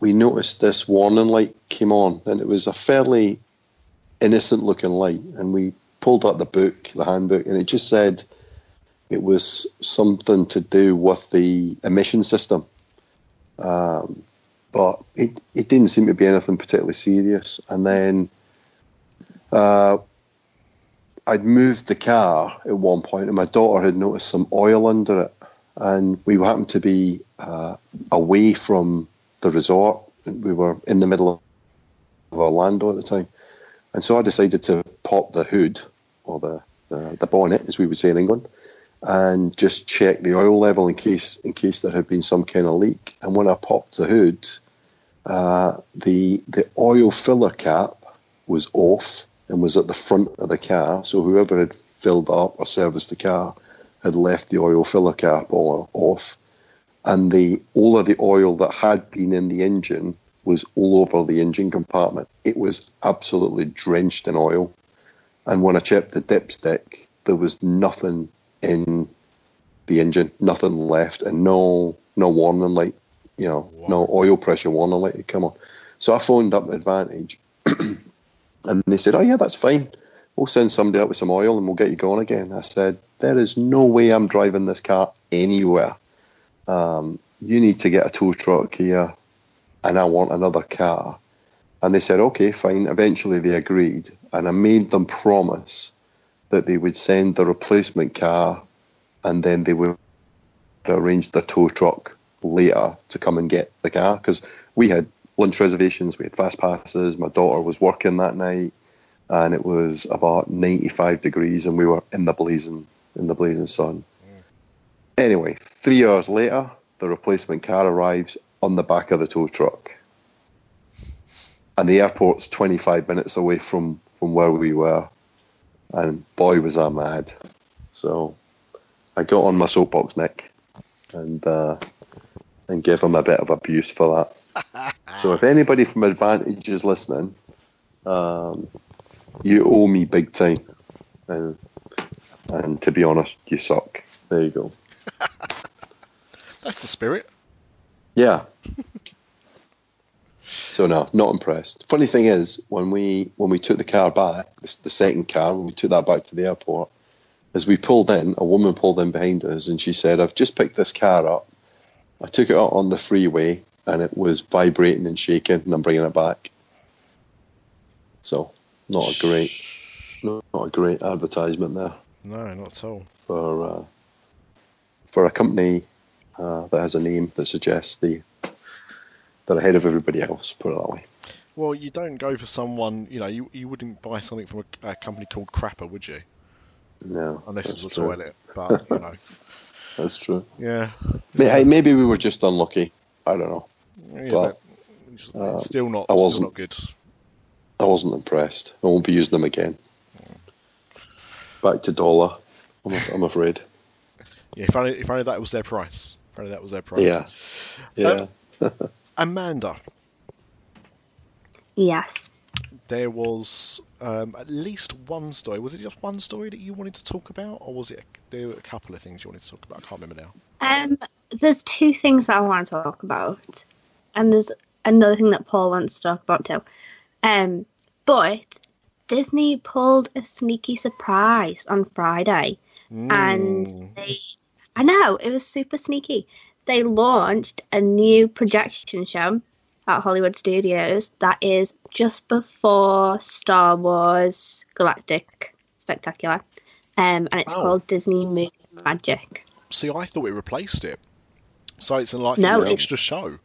we noticed this warning light came on, and it was a fairly innocent looking light. And we pulled out the book, the handbook, and it just said it was something to do with the emission system. Um, but it, it didn't seem to be anything particularly serious. And then uh, I'd moved the car at one point, and my daughter had noticed some oil under it. And we happened to be uh, away from the resort. We were in the middle of Orlando at the time. And so I decided to pop the hood, or the, the, the bonnet, as we would say in England, and just check the oil level in case in case there had been some kind of leak. And when I popped the hood, uh, the the oil filler cap was off and was at the front of the car. So whoever had filled up or serviced the car had left the oil filler cap off, and the all of the oil that had been in the engine was all over the engine compartment. It was absolutely drenched in oil. And when I checked the dipstick, there was nothing in the engine, nothing left, and no no warning light, you know, no oil pressure warning light had come on. So I phoned up Advantage, and they said, "Oh yeah, that's fine. We'll send somebody up with some oil and we'll get you going again." I said, "There is no way I'm driving this car anywhere. Um, you need to get a tow truck here, and I want another car." And they said, "Okay, fine." Eventually, they agreed, and I made them promise that they would send the replacement car and then they would arrange the tow truck later to come and get the car because we had lunch reservations, we had fast passes. My daughter was working that night, and it was about ninety-five degrees, and we were in the blazing in the blazing sun. Anyway, three hours later, the replacement car arrives on the back of the tow truck, and the airport's twenty-five minutes away from from where we were and boy was I mad. So I got on my soapbox, Nick, and uh, and give him a bit of abuse for that. so if anybody from Advantage is listening, um, you owe me big time, and, and to be honest, you suck. There you go. That's the spirit. Yeah. So no, not impressed. Funny thing is, when we when we took the car back, the, the second car, when we took that back to the airport, as we pulled in, a woman pulled in behind us, and she said, "I've just picked this car up. I took it out on the freeway, and it was vibrating and shaking, and I'm bringing it back." So, not a great, not, not a great advertisement there No, not at all. for uh, for a company uh, that has a name that suggests the they're ahead of everybody else. Put it that way. Well, you don't go for someone, you know, you, you wouldn't buy something from a, a company called Crapper, would you? No, Unless that's it was a true. toilet. But, you know, That's true. yeah. May- maybe we were just unlucky. I don't know. yeah But, but uh, still not, I wasn't- not good. I wasn't impressed. I won't be using them again. Back to dollar. I'm, af- I'm afraid. Yeah, if only, if only that was their price. If only that was their price. Yeah, yeah. Amanda, Yes. There was um, at least one story. Was it just one story that you wanted to talk about, or was it there were a couple of things you wanted to talk about? I can't remember now. Um, there's two things that I want to talk about, and there's another thing that Paul wants to talk about too. Um, but Disney pulled a sneaky surprise on Friday, Mm. and they, I know it was super sneaky. They launched a new projection show at Hollywood Studios that is just before Star Wars Galactic Spectacular. um, and it's Oh. called Disney Movie Magic. See, I thought it replaced it. So it's like No, an extra show.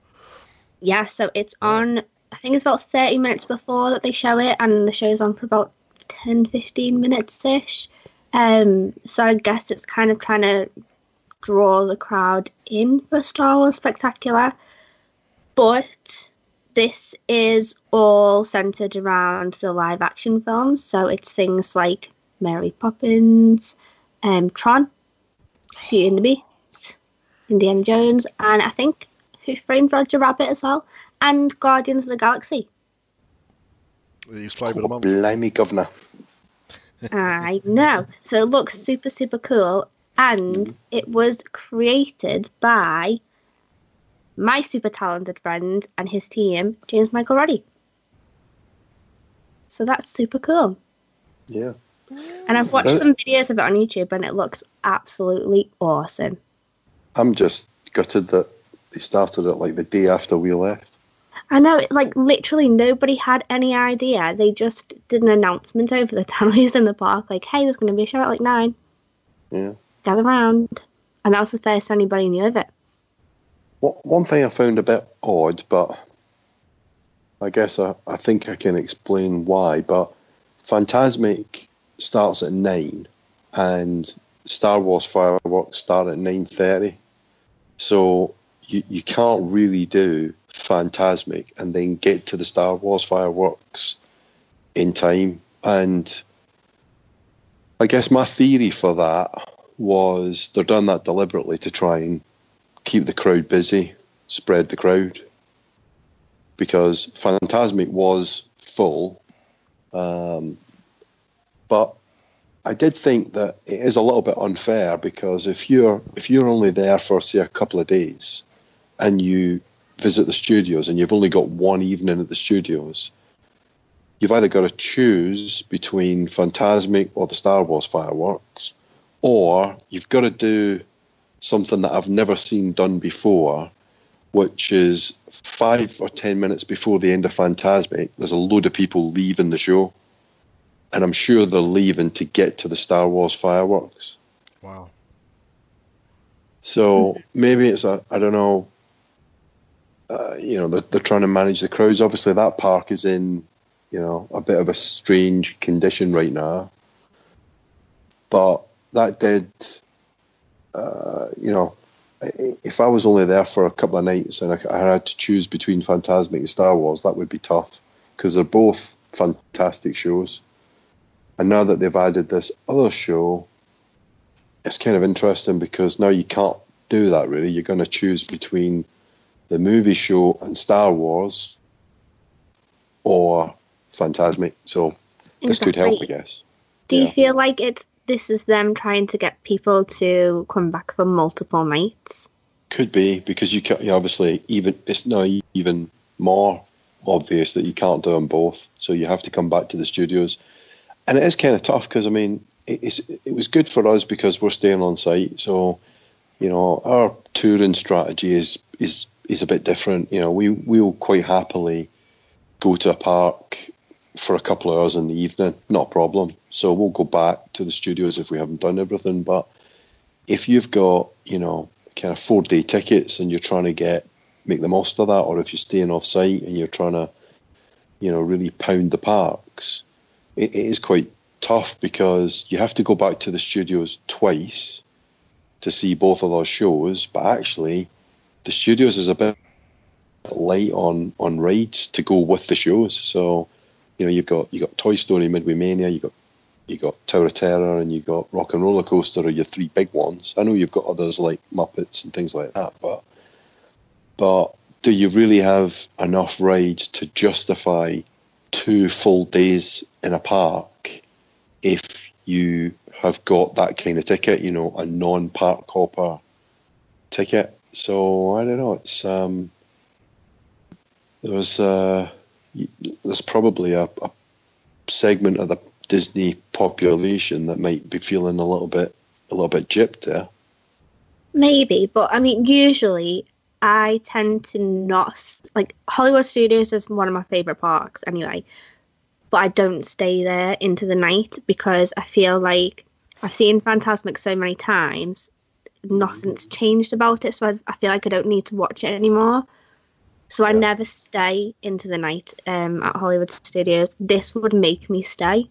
Yeah, so it's on. I think it's about thirty minutes before that they show it, and the show's on for about 10, 15 minutes ish. Um, so I guess it's kind of trying to draw the crowd in for Star Wars Spectacular, but this is all centered around the live action films. So it's things like Mary Poppins, um, Tron, Beauty and the Beast, Indiana Jones, and I think Who Framed Roger Rabbit as well, and Guardians of the Galaxy. He's flavour of Oh, blimey, governor. I know. So it looks super, super cool. And it was created by my super talented friend and his team, James Michael Roddy. So that's super cool. Yeah. And I've watched some videos of it on YouTube and it looks absolutely awesome. I'm just gutted that they started it like the day after we left. I know, like literally nobody had any idea. They just did an announcement over the tunnels in the park, like, "Hey, there's going to be a show at like nine. Yeah. Gather round." And that was the first anybody knew of it. One thing I found a bit odd, but I guess I, I think I can explain why. But Fantasmic starts at nine, and Star Wars fireworks start at nine thirty. So you you can't really do Fantasmic and then get to the Star Wars fireworks in time. And I guess my theory for that was they're done that deliberately to try and keep the crowd busy, spread the crowd. Because Fantasmic was full, um, but I did think that it is a little bit unfair because if you're if you're only there for say a couple of days, and you visit the studios and you've only got one evening at the studios, you've either got to choose between Fantasmic or the Star Wars fireworks, or you've got to do something that I've never seen done before, which is five or ten minutes before the end of Fantasmic, there's a load of people leaving the show. And I'm sure they're leaving to get to the Star Wars fireworks. Wow. So maybe it's a, I don't know, uh, you know, they're, they're trying to manage the crowds. Obviously, that park is in, you know, a bit of a strange condition right now. But that did, uh, you know, if I was only there for a couple of nights and I, had to choose between Fantasmic and Star Wars, that would be tough because they're both fantastic shows. And now that they've added this other show, it's kind of interesting because now you can't do that really. You're going to choose between the movie show and Star Wars or Fantasmic. So this could help, I guess. Do you feel like it's this is them trying to get people to come back for multiple nights? Could be because you can you obviously even it's now even more obvious that you can't do them both. So you have to come back to the studios, and it is kind of tough because I mean it, it's, it was good for us because we're staying on site. So you know our touring strategy is is is a bit different. You know we we'll quite happily go to a park for a couple of hours in the evening, not a problem. So we'll go back to the studios if we haven't done everything. But if you've got, you know, kind of four day tickets and you're trying to get make the most of that, or if you're staying off site and you're trying to, you know, really pound the parks, it, it is quite tough because you have to go back to the studios twice to see both of those shows. But actually, the studios is a bit light on on rides to go with the shows. So, you know, you've got you got Toy Story Midway Mania, you got you got Tower of Terror, and you got Rock and Roller Coaster are your three big ones. I know you've got others like Muppets and things like that, but but do you really have enough rides to justify two full days in a park if you have got that kind of ticket, you know, a non-park hopper ticket? So I don't know. It's um, there's uh, y- there's probably a, a segment of the Disney population that might be feeling a little bit a little bit gypped there. Maybe, but I mean, usually I tend to not like Hollywood Studios is one of my favorite parks anyway, but I don't stay there into the night because I feel like I've seen Fantasmic so many times, nothing's mm. changed about it, so I, I feel like I don't need to watch it anymore. So I never stay into the night um, at Hollywood Studios. This would make me stay.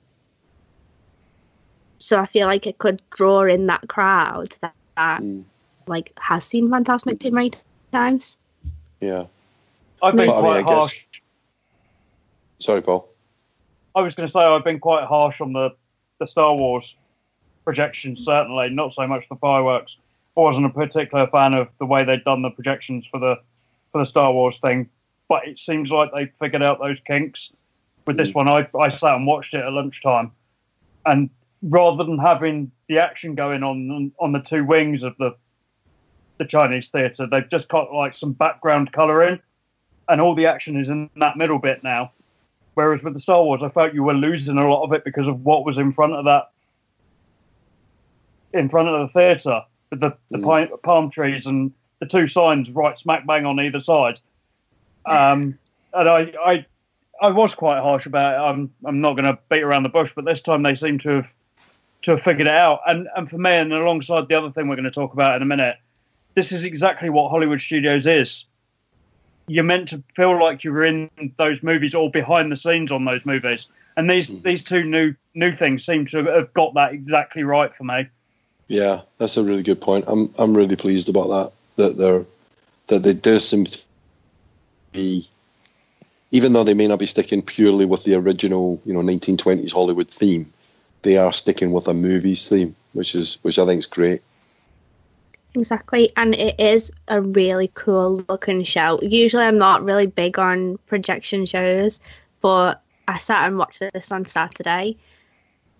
So I feel like it could draw in that crowd that, that Mm. like has seen Fantasmic too many times. Yeah. I've been But, I mean, quite I guess- harsh. Sorry, Paul. I was going to say I've been quite harsh on the, the Star Wars projections, certainly, not so much the fireworks. I wasn't a particular fan of the way they'd done the projections for the for the Star Wars thing, but it seems like they figured out those kinks. With this Mm. one, I, I sat and watched it at lunchtime, and rather than having the action going on on the two wings of the the Chinese theatre, they've just got like some background colouring, and all the action is in that middle bit now. Whereas with the Star Wars, I felt you were losing a lot of it because of what was in front of that, in front of the theatre, the, the Mm. pine, palm trees and the two signs right smack bang on either side. Um, and I, I, I was quite harsh about it. I'm, I'm not going to beat around the bush, but this time they seem to have, to have figured it out. And, and for me, and alongside the other thing we're going to talk about in a minute, this is exactly what Hollywood Studios is you're meant to feel like you were in those movies or behind the scenes on those movies. And these these two new new things seem to have got that exactly right for me. Yeah, that's a really good point. I'm I'm really pleased about that. That they're that they do seem to be, even though they may not be sticking purely with the original, you know, 1920s Hollywood theme, they are sticking with a movies theme, which is which I think is great. Exactly, and it is a really cool looking show. Usually, I'm not really big on projection shows, but I sat and watched this on Saturday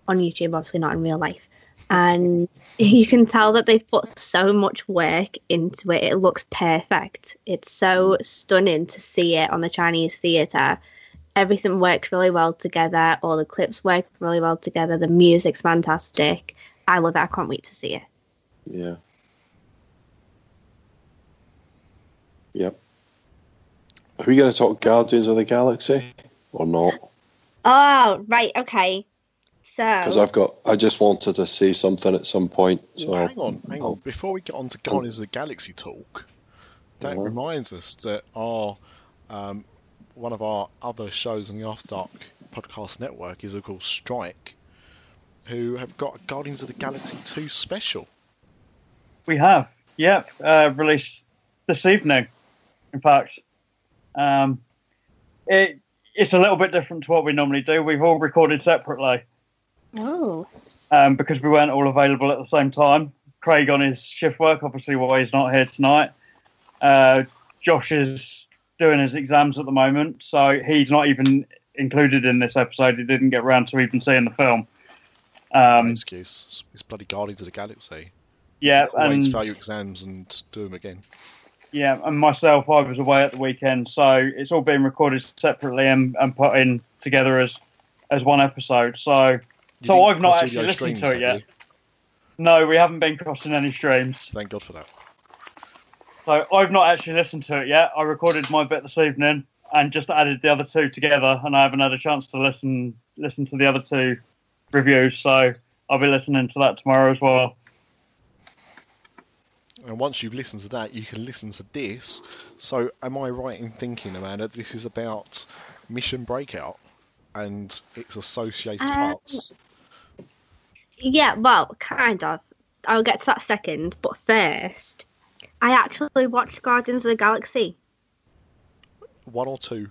on YouTube, obviously not in real life. And you can tell that they've put so much work into it. It looks perfect. It's so stunning to see it on the Chinese theatre. Everything works really well together. All the clips work really well together. The music's fantastic. I love it. I can't wait to see it. Yeah. Yep. Are we going to talk Guardians of the Galaxy or not? Oh, right, okay. Because I've got, I just wanted to see something at some point. So Well, hang on, hang on. Before we get on to Guardians of the Galaxy talk, that Mhm. reminds us that our um, one of our other shows on the After Dark podcast network is of course Strike, who have got a Guardians of the Galaxy 2 special. We have, yep, uh, released this evening. In fact, um, it it's a little bit different to what we normally do. We've all recorded separately. Oh, um, because we weren't all available at the same time. Craig on his shift work, obviously, why he's not here tonight. Uh, Josh is doing his exams at the moment, so he's not even included in this episode. He didn't get around to even seeing the film. No Um, excuse. It's bloody Guardians of the Galaxy. yeah, Wait and to fail your exams and do them again. yeah, and myself, I was away at the weekend, so it's all been recorded separately and, and put in together as as one episode. So, You so I've not actually listened to it yet. you? No, we haven't been crossing any streams. Thank God for that. So I've not actually listened to it yet. I recorded my bit this evening and just added the other two together, and I haven't had a chance to listen listen to the other two reviews. So I'll be listening to that tomorrow as well. And once you've listened to that, you can listen to this. So, am I right in thinking, Amanda, this is about Mission Breakout and its associated Um, parts? Yeah, well, kind of. I'll get to that second, but first, I actually watched Guardians of the Galaxy One or two?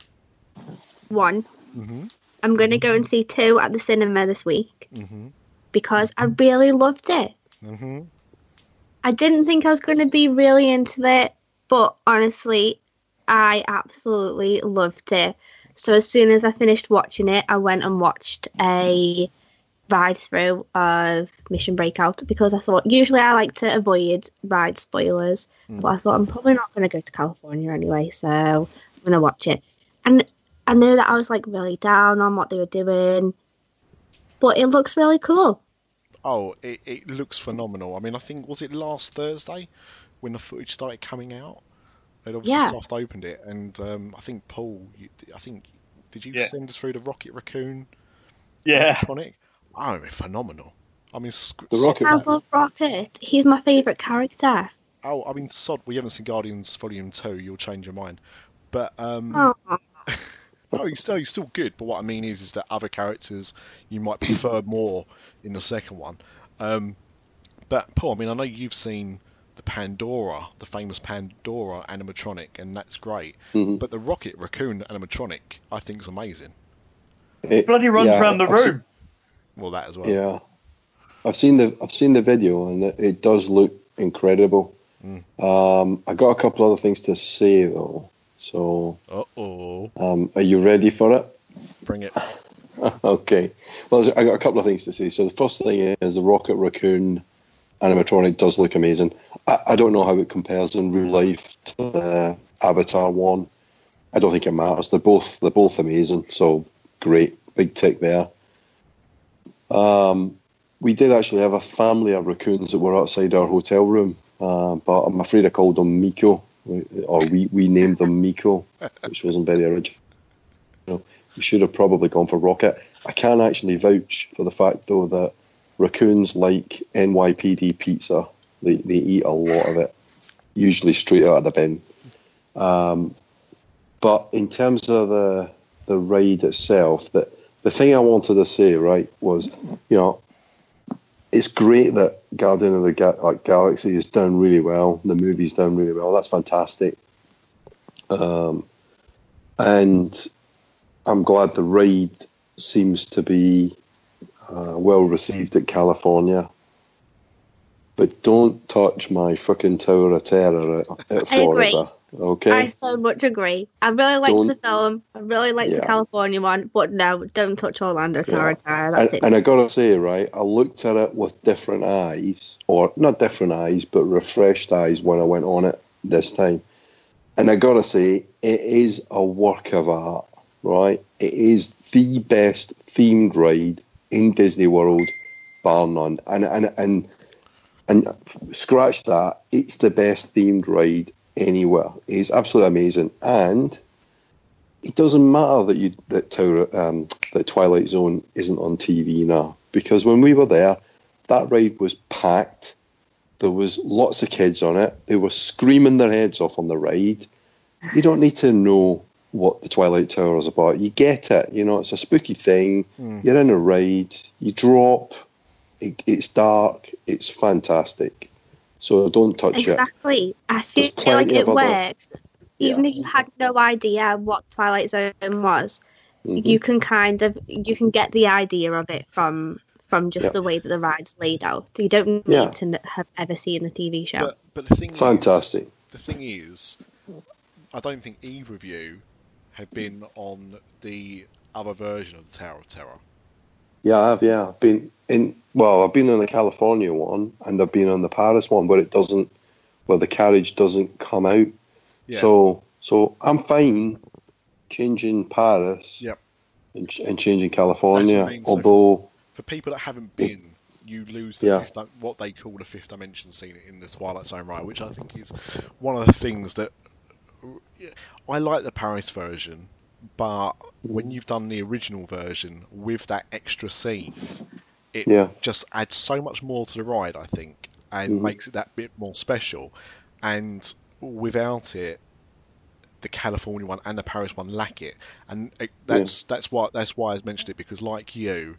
1. Mm-hmm. I'm going to go and see 2 at the cinema this week Mm-hmm. because I really loved it. Mm-hmm. I didn't think I was going to be really into it, but honestly, I absolutely loved it. So as soon as I finished watching it, I went and watched a ride through of Mission Breakout because I thought usually I like to avoid ride spoilers, Mm. but I thought I'm probably not going to go to California anyway, so I'm going to watch it. And I knew that I was like really down on what they were doing, but it looks really cool. Oh, it, it looks phenomenal. I mean, I think, was it last Thursday when the footage started coming out? They'd obviously Yeah. just opened it, and um, I think, Paul, you, I think, did you Yeah. send us through the Rocket Raccoon Yeah, iconic? mean, phenomenal. I mean, sc- The sod- Rocket I love Rocket. He's my favourite character. Oh, I mean, sod. We haven't seen Guardians Volume Two. You'll change your mind. But um, Oh, no, he's still he's still good. But what I mean is, is that other characters you might prefer more in the second one. Um, but Paul, I mean, I know you've seen the Pandora, the famous Pandora animatronic, and that's great. Mhm. But the Rocket Raccoon animatronic, I think, is amazing. It- Bloody runs yeah, around the I've room. Well, that as well. Yeah, I've seen the I've seen the video and it, it does look incredible. Mm. Um, I got a couple other things to say though. So, Uh oh, um, are you ready for it? bring it. okay. Well, I got a couple of things to say. So the first thing is the Rocket Raccoon animatronic does look amazing. I, I don't know how it compares in real life to the Avatar one. I don't think it matters. They're both they're both amazing. So great, big tick there. Um, we did actually have a family of raccoons that were outside our hotel room, uh, but I'm afraid I called them Meeko, or we, we named them Meeko, which wasn't very original. We should have probably gone for Rocket. I can actually vouch for the fact, though, that raccoons like NYPD pizza. They, they eat a lot of it, usually straight out of the bin. Um, but in terms of the the ride itself, that the thing I wanted to say right was, you know, it's great that Guardian of the Ga- like, Galaxy is done really well. The movie's done really well. That's fantastic. Um, and I'm glad the ride seems to be uh, well received at California. But don't touch my fucking Tower of Terror at, at. Florida. Okay. I so much agree. I really like Don't- the film. I really like Yeah. the California one, but no, don't touch Orlando of and, it. and I gotta say, right, I looked at it with different eyes, or not different eyes, but refreshed eyes when I went on it this time. And I gotta say, it is a work of art, right? It is the best themed ride in Disney World, bar none. And and and and scratch that, it's the best themed ride anywhere. It's absolutely amazing, and it doesn't matter that you that Tower um, that Twilight Zone isn't on TV now because when we were there, that ride was packed. There was lots of kids on it. They were screaming their heads off on the ride. You don't need to know what the Twilight Tower is about. You get it. You know, it's a spooky thing. Hmm. You're in a ride. You drop. It, it's dark. It's fantastic. So don't touch it. Exactly. I feel There's like it of other- works. Even Yeah. if you had no idea what Twilight Zone was, Mhm. you can kind of you can get the idea of it from from just Yeah. the way that the ride's laid out. You don't need Yeah. to have ever seen the TV show. But, but the thing is, Fantastic. the thing is, I don't think either of you have been on the other version of the Tower of Terror. Yeah, I have. Yeah, I've been in. Well, I've been on the California one, and I've been on the Paris one, but it doesn't, where the carriage doesn't come out. Yeah. So, so I'm fine changing Paris. Yep. And, and changing California, I mean, so although For people that haven't been, you lose the Yeah. fifth, di- what they call the fifth dimension scene in the Twilight Zone ride, which I think is one of the things that I like the Paris version, but when mm-hmm. you've done the original version with that extra scene, it Yeah. just adds so much more to the ride, I think, and Mhm. makes it that bit more special. And without it, the California one and the Paris one lack it, and it, that's that's why that's why I mentioned it because, like you,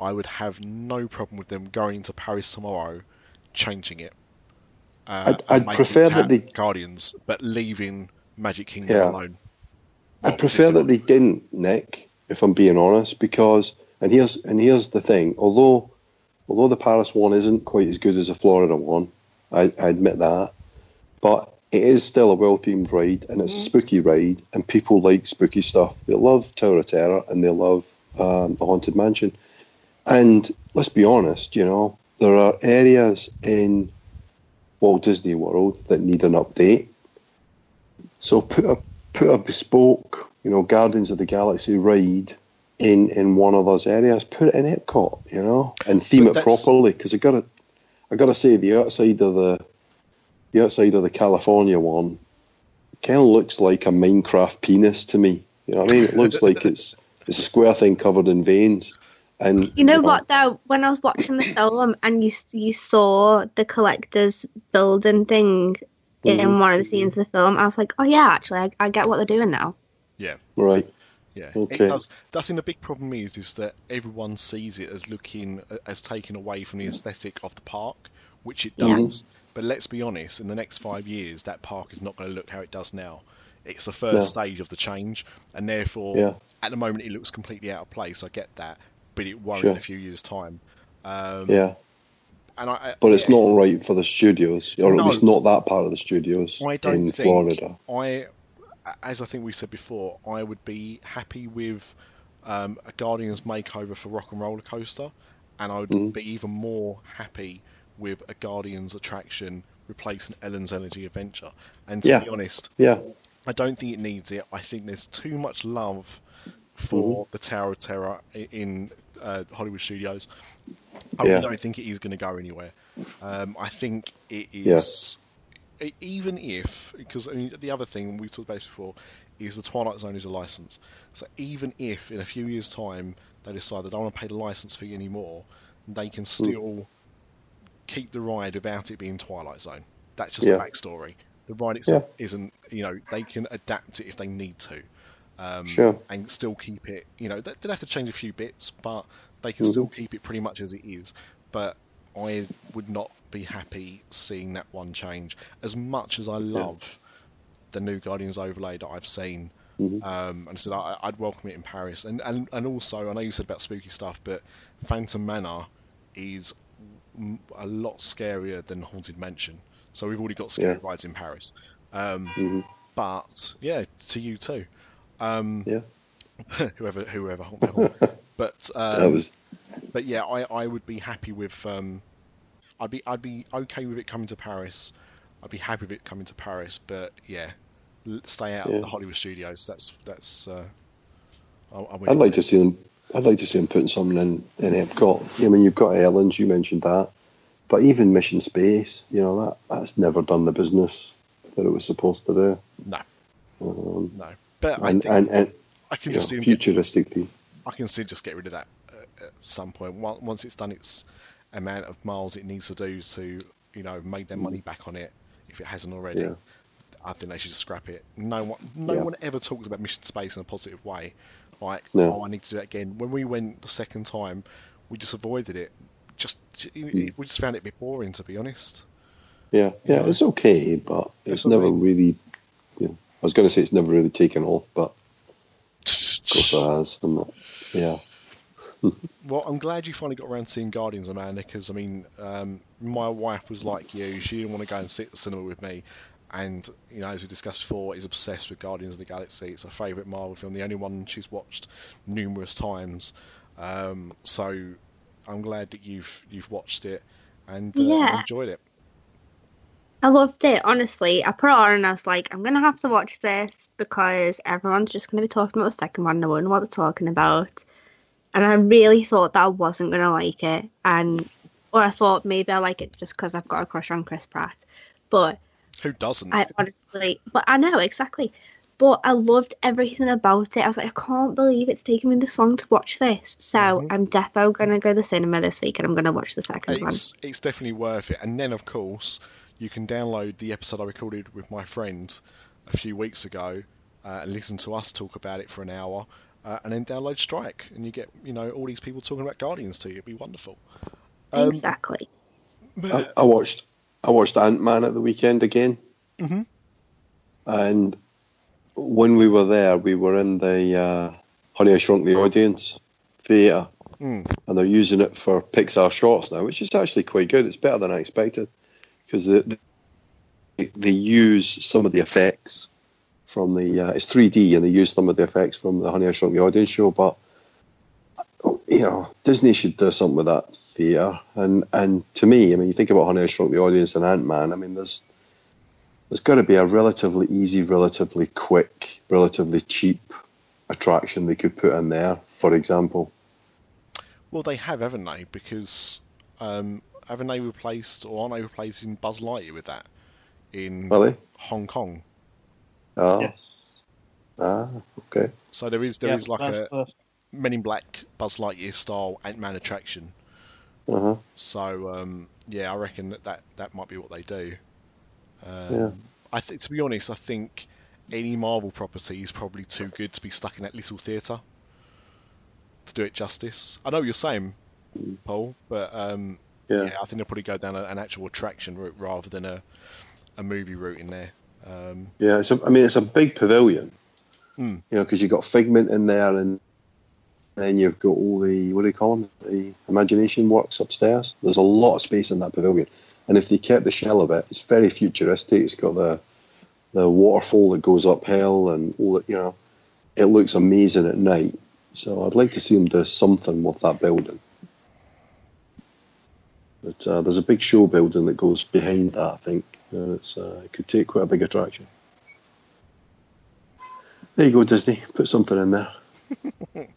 I would have no problem with them going to Paris tomorrow, changing it. Uh, I'd- I'd prefer that the Guardians, but leaving Magic Kingdom Yeah. alone. I Not prefer that they didn't, Nick. If I'm being honest, because and here's and here's the thing. Although although the Paris one isn't quite as good as the Florida one, I, I admit that, but it is still a well themed ride and it's a spooky ride, and people like spooky stuff. They love Tower of Terror and they love um, the Haunted Mansion. And let's be honest, you know, there are areas in Walt Disney World that need an update. So put a put a bespoke, you know, Guardians of the Galaxy ride in in one of those areas. Put it in Epcot, you know, and theme But it properly. Because I gotta, I gotta say, the outside of the, the outside of the California one, kind of looks like a Minecraft penis to me. You know what I mean? It looks like it's it's a square thing covered in veins. And You know what though? When I was watching the film and you you saw the collector's building thing in Mhm. one of the scenes of the film, I was like, oh yeah, actually, I, I get what they're doing now. Yeah. Right. Yeah. Okay. It does. I think the big problem is is that everyone sees it as looking as taken away from the aesthetic of the park, which it Yeah. does. But let's be honest, in the next five years, that park is not going to look how it does now. It's the first No. stage of the change, and therefore, Yeah. at the moment, it looks completely out of place. I get that, but it won't Sure. in a few years' time. Um, Yeah. And I, I- But it's yeah, not right for the studios, or No. at least not that part of the studios I don't in think- Florida. I, as I think we said before, I would be happy with um, a Guardians makeover for Rock and Roller Coaster, and I would Mhm. be even more happy with a Guardians attraction replacing Ellen's Energy Adventure. And to Yeah. be honest, Yeah. I don't think it needs it. I think there's too much love for Mm-hmm. the Tower of Terror in uh, Hollywood Studios. I Yeah. really don't think it is going to go anywhere. Um, I think it is. Even if, because I mean, the other thing we talked about before is the Twilight Zone is a license. So even if in a few years' time they decide they don't want to pay the license fee anymore, they can still keep the ride without it being Twilight Zone. That's just Yeah. a backstory. The ride itself isn't, you know, they can adapt it if they need to. Um, Sure. And still keep it, you know, they- they'd have to change a few bits, but they can Mhm. still keep it pretty much as it is. But I would not be happy seeing that one change. As much as I love the new Guardians overlay that I've seen, Mhm. um, and I said I, I'd welcome it in Paris. And, and and also, I know you said about spooky stuff, but Phantom Manor is a lot scarier than Haunted Mansion. So we've already got scary Yeah. rides in Paris. Um, Mhm. but yeah, to you too. Um, Yeah. whoever whoever haunt their haunt. But um, that was but yeah, I, I would be happy with um, I'd be I'd be okay with it coming to Paris. I'd be happy with it coming to Paris, but yeah, stay out Yeah. of the Hollywood studios. That's that's. Uh, I, I I'd like to see them. I'd like to see them putting something in in Epcot. I mean, you've got Ellen's. You mentioned that, but even Mission Space, you know that that's never done the business that it was supposed to do. No. Um, no, but I and, think and and I can you know, just see futuristic. I can see just get rid of that at some point. Once it's done its amount of miles it needs to do to, you know, make their money back on it, if it hasn't already, Yeah. I think they should just scrap it. No one, no Yeah. one ever talks about Mission Space in a positive way. Like, No. oh, I need to do that again. When we went the second time, we just avoided it. Just Hmm. we just found it a bit boring, to be honest. Yeah, yeah, it's okay, but it's That's never okay. really. You know, I was going to say it's never really taken off, but of course it has. And yeah, Well, I'm glad you finally got around to seeing Guardians, of Amanda, because I mean, um, my wife was like you; she didn't want to go and sit at the cinema with me. And you know, as we discussed before, is obsessed with Guardians of the Galaxy. It's her favourite Marvel film, the only one she's watched numerous times. Um, so I'm glad that you've you've watched it and uh, Yeah. enjoyed it. I loved it, honestly. I put it on and I was like, I'm going to have to watch this because everyone's just going to be talking about the second one and I won't know what they're talking about. And I really thought that I wasn't going to like it. And, or I thought maybe I like it just because I've got a crush on Chris Pratt. But Who doesn't? I honestly, but I know exactly. But I loved everything about it. I was like, I can't believe it's taken me this long to watch this. So Mhm. I'm defo going to go to the cinema this week and I'm going to watch the second one. it's it's definitely worth it. And then, of course, you can download the episode I recorded with my friend a few weeks ago uh, and listen to us talk about it for an hour, uh, and then download Strike, and you get you know all these people talking about Guardians to you. It'd be wonderful. Um, exactly. I, I watched I watched Ant Man at the weekend again, Mhm. and when we were there, we were in the uh, Honey I Shrunk the Audience theatre, Mm. and they're using it for Pixar shorts now, which is actually quite good. It's better than I expected because they, they they use some of the effects from the uh, it's 3D and they use some of the effects from the Honey I Shrunk the Audience show, but you know Disney should do something with that theatre. And and to me, I mean, you think about Honey I Shrunk the Audience and Ant Man. I mean, there's there's got to be a relatively easy, relatively quick, relatively cheap attraction they could put in there. For example, Well, they have, haven't they? Because um, haven't they replaced or aren't they replacing Buzz Lightyear with that in they? Hong Kong? Yes. ah, okay. So there is there is Yeah, like that's a the- Men in Black, Buzz Lightyear style Ant Man attraction. Uh-huh. So um, yeah, I reckon that, that that might be what they do. Um, Yeah. I think to be honest, I think any Marvel property is probably too good to be stuck in that little theatre to do it justice. I know you're saying, Paul, but um, Yeah. yeah, I think they'll probably go down an actual attraction route rather than a a movie route in there. Um, Yeah, it's a, I mean, it's a big pavilion. Hmm. You know, because you've got Figment in there, and then you've got all the what do you call them? The imagination works upstairs. There's a lot of space in that pavilion, and if they kept the shell of it, it's very futuristic. It's got the the waterfall that goes uphill, and all that. You know, it looks amazing at night. So I'd like to see them do something with that building. But uh, there's a big show building that goes behind that. I think uh, it's uh, it could take quite a big attraction. There you go, Disney. Put something in there.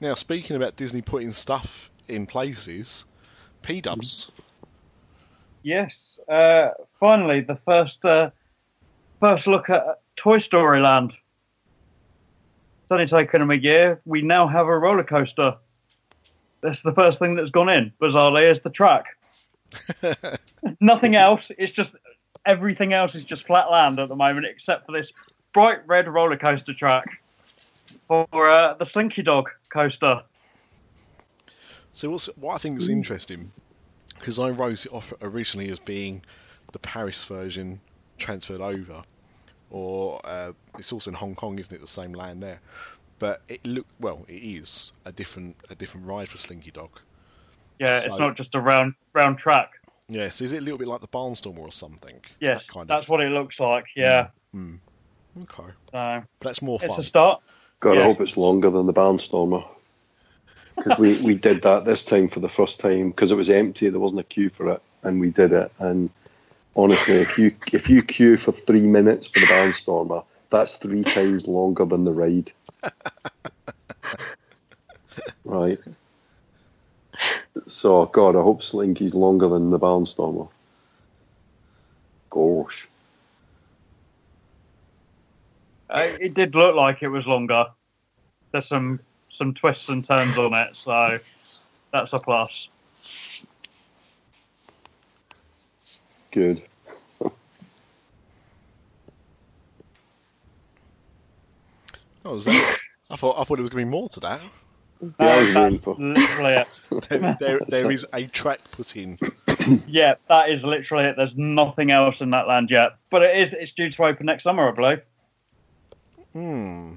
now, speaking about Disney putting stuff in places, P Dubs. Yes, uh, finally the first uh, first look at Toy Story Land. It's only taken them a year. We now have a roller coaster. That's the first thing that's gone in. Bizarrely, is the track. Nothing else. It's just everything else is just flat land at the moment, except for this bright red roller coaster track for uh, the Slinky Dog coaster. So what's what I think is interesting because I wrote it off originally as being the Paris version transferred over, or uh, it's also in Hong Kong, isn't it? The same land there, but it look well. It is a different a different ride for Slinky Dog. Yeah, So- it's not just a round round track. Yes, is it a little bit like the Barnstormer or something? Yes, That kind that's of- what it looks like. Yeah, Hmm. Okay, so but that's more it's fun. a start. God, Yeah. I hope it's longer than the Barnstormer. Because we, we did that this time for the first time because it was empty. There wasn't a queue for it, and we did it. And honestly, if you if you queue for three minutes for the Barnstormer, that's three times longer than the ride. right. So God, I hope Slinky's longer than the Barnstormer. Gosh. Uh, it did look like it was longer. There's some some twists and turns on it, so that's a plus. Good. Oh, was that? I thought I thought there was going to be more to that. Yeah, I was that's literally it. there, there is a track put in. Yeah, that is literally it. There's nothing else in that land yet, but it is. It's due to open next summer, I believe. Hmm.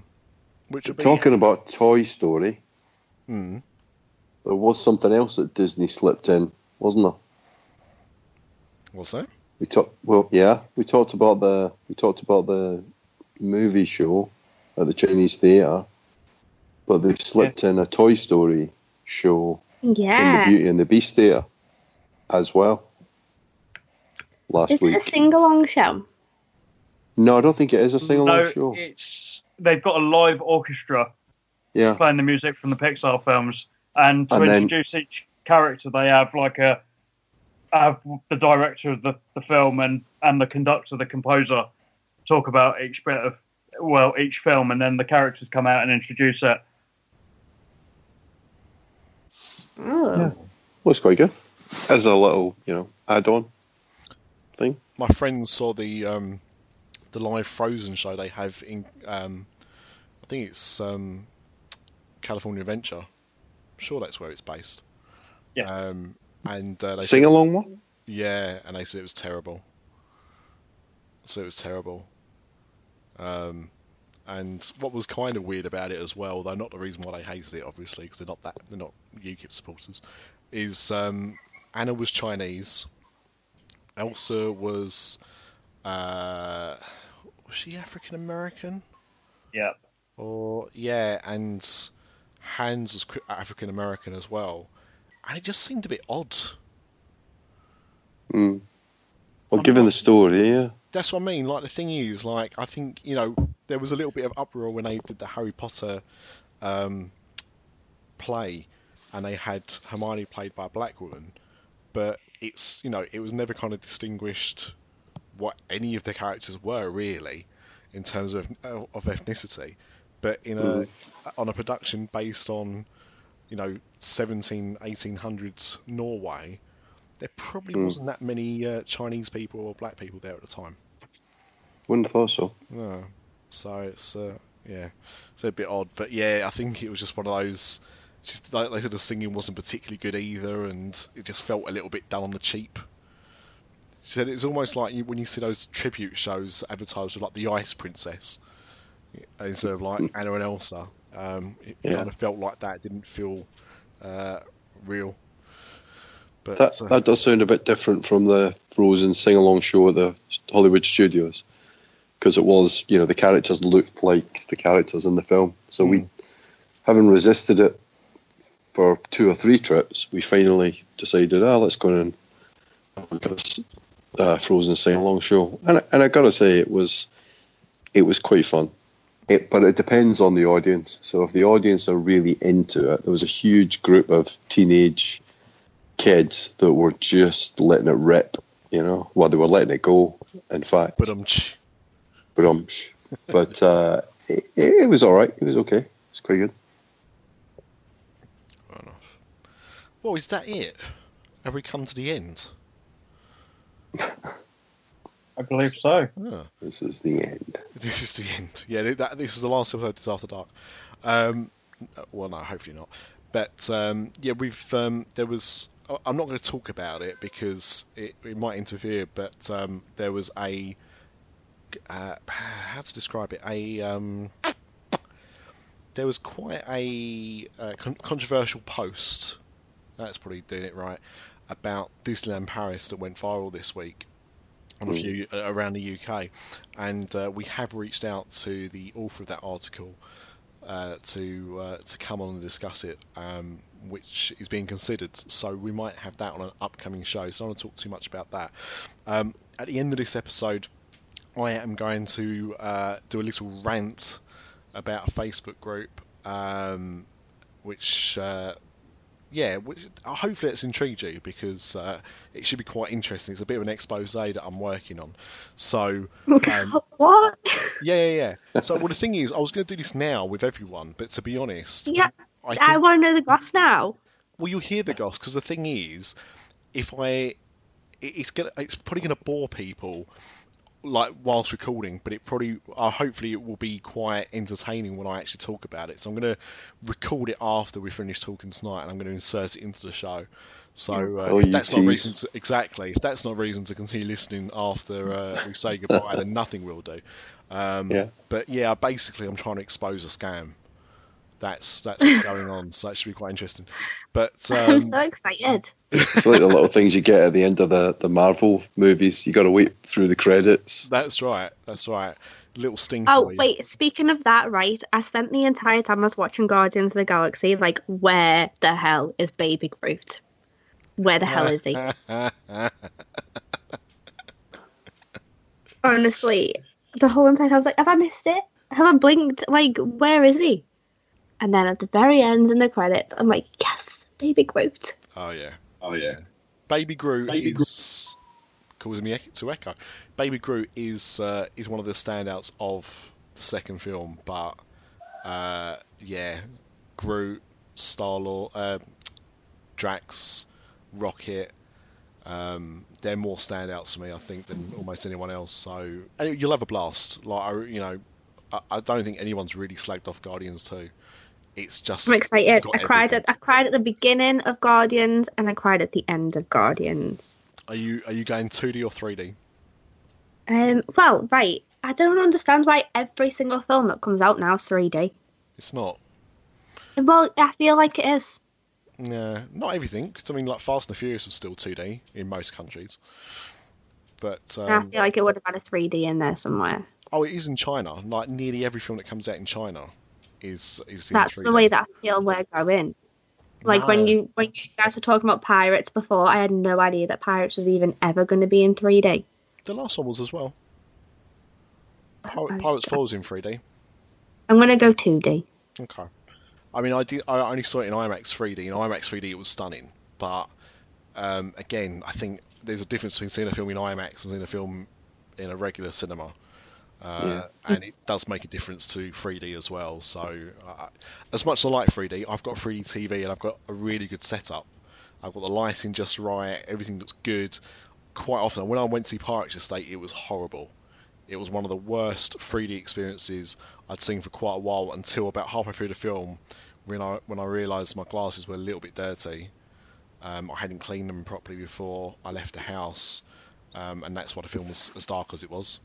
Which would be. Talking about Toy Story, Hmm. there was something else that Disney slipped in, wasn't there? What's that? We talked. Well, yeah, we talked about the we talked about the movie show at the Chinese theatre, but they slipped in a Toy Story show in the Beauty and the Beast there as well last Is it a week. sing along show? no, I don't think it is a sing along no, show. it's they've got a live orchestra Yeah, playing the music from the Pixar films, and to And then- introduce each character, they have like a have the director of the, the film and and the conductor, the composer, talk about each bit of well each film, and then the characters come out and introduce it. Oh. looks quite good. As a little, you know, add-on thing. My friends saw the um, the live Frozen show they have in. Um, I think it's um, California Adventure. I'm sure that's where it's based. Yeah. Um, and uh, they Sing along one. Yeah, and they said it was terrible. So it was terrible. Um, and what was kind of weird about it as well, though not the reason why they hated it, obviously, because they're not that they're not UKIP supporters, is um, Anna was Chinese. Elsa was uh, was she African American? Yeah, Or yeah, and Hans was African American as well, and it just seemed a bit odd. Mm. Well, given the story, yeah. that's what I mean. Like the thing is, like I think you know there was a little bit of uproar when they did the Harry Potter um, play, and they had Hermione played by a black woman, but it's you know it was never kind of distinguished what any of the characters were really in terms of of ethnicity. but in a on a production based on you know 17 1800s Norway, there probably Mm. wasn't that many uh, Chinese people or black people there at the time. Wouldn't have thought so. No. So it's uh, yeah, it's a bit odd, but yeah, I think it was just one of those. Just like they said, the singing wasn't particularly good either, and it just felt a little bit done on the cheap. She said it's almost like you, when you see those tribute shows advertised with like the Ice Princess instead of like Anna and Elsa. Um, it Yeah. kind of felt like that. It didn't feel uh, real. But That uh, that does sound a bit different from the Frozen sing along show at the Hollywood studios, because it was you know the characters looked like the characters in the film. So we, having resisted it for two or three trips, we finally decided, ah, let's go in and have a look at this uh, Frozen sing along show. And and I gotta say, it was it was quite fun. It, but it depends on the audience. So if the audience are really into it, there was a huge group of teenage kids that were just letting it rip, you know. Well, they were letting it go, in fact. but um, But, um, but uh, it, it was all right. It was okay. It's quite good. fair enough. Well, is that it? Have we come to the end? I believe so. Ah. This is the end. This is the end. Yeah, that, this is the last episode. This after dark. Um, well, no, hopefully not. But um, yeah, we've um, there was. I- I'm not going to talk about it because it, it might interfere. But um, there was a uh, how to describe it? A um, there was quite a uh, con- controversial post. That's probably doing it right about Disneyland Paris that went viral this week on a few uh, around the UK, and uh, we have reached out to the author of that article uh, to uh, to come on and discuss it, um, which is being considered. So we might have that on an upcoming show. So I don't want to talk too much about that. Um, at the end of this episode, I am going to uh, do a little rant about a Facebook group, um, which. Uh, yeah, which, uh, hopefully it's intrigued you because uh, it should be quite interesting. It's a bit of an expose that I'm working on. So, um, what? yeah, yeah, yeah. So, well, the thing is, I was going to do this now with everyone, but to be honest, Yeah, I I want to know the goss now. well, you'll hear the goss because the thing is, if I, it's gonna, it's probably going to bore people, like whilst recording, but it probably, uh, hopefully, it will be quite entertaining when I actually talk about it. So I'm going to record it after we finish talking tonight, and I'm going to insert it into the show. So uh, Oh, that's not reason to, exactly, if that's not reason to continue listening after uh, we say goodbye, then nothing will do. Um, Yeah. But yeah, basically, I'm trying to expose a scam. That's that's what's going on, so that should be quite interesting. But I'm um, so excited. It's like the little things you get at the end of the, the Marvel movies. You got to wait through the credits. that's right, that's right. Little sting. Oh for you. wait, speaking of that, right? I spent the entire time I was watching Guardians of the Galaxy, like, where the hell is Baby Groot? Where the hell is he? Honestly, the whole entire time I was like, have I missed it? Have I blinked? Like, where is he? And then at the very end in the credits, I'm like, yes, Baby Groot. Oh yeah, Oh, yeah. Baby Groot is causing me to echo. Baby Groot is uh, is one of the standouts of the second film, but uh, yeah, Groot, Star Lord, uh, Drax, Rocket. Um, they're more standouts to me, I think, than almost anyone else. So and you'll have a blast. Like I, you know, I, I don't think anyone's really slagged off Guardians 2. It's just I'm excited. I cried everything. at I cried at the beginning of Guardians and I cried at the end of Guardians. Are you are you going 2D or 3D? Um, well, right. I don't understand why every single film that comes out now is 3D. It's not. Well, I feel like it is. Yeah, not everything. I mean, like Fast and the Furious was still 2D in most countries. But I um, feel like it would have had a 3D in there somewhere. oh, it is in China. Like nearly every film that comes out in China is is in That's the way that I feel we're going. Like when you when you guys were talking about Pirates before, I had no idea that Pirates was even ever going to be in 3D. the last one was as well. I Pir- was Pirates just- 4 was in 3D. I'm going to go 2D. Okay. I mean, I did. I only saw it in IMAX 3D. In IMAX 3D, it was stunning. But um, again, I think there's a difference between seeing a film in IMAX and seeing a film in a regular cinema. Uh, and it does make a difference to 3D as well. So, uh, as much as I like 3D, I've got 3D TV and I've got a really good setup. I've got the lighting just right, everything looks good. Quite often, when I went to see Pirates Estate, it was horrible. It was one of the worst 3D experiences I'd seen for quite a while until about halfway through the film when I when I realised my glasses were a little bit dirty. Um, I hadn't cleaned them properly before I left the house, um, and that's why the film was as dark as it was.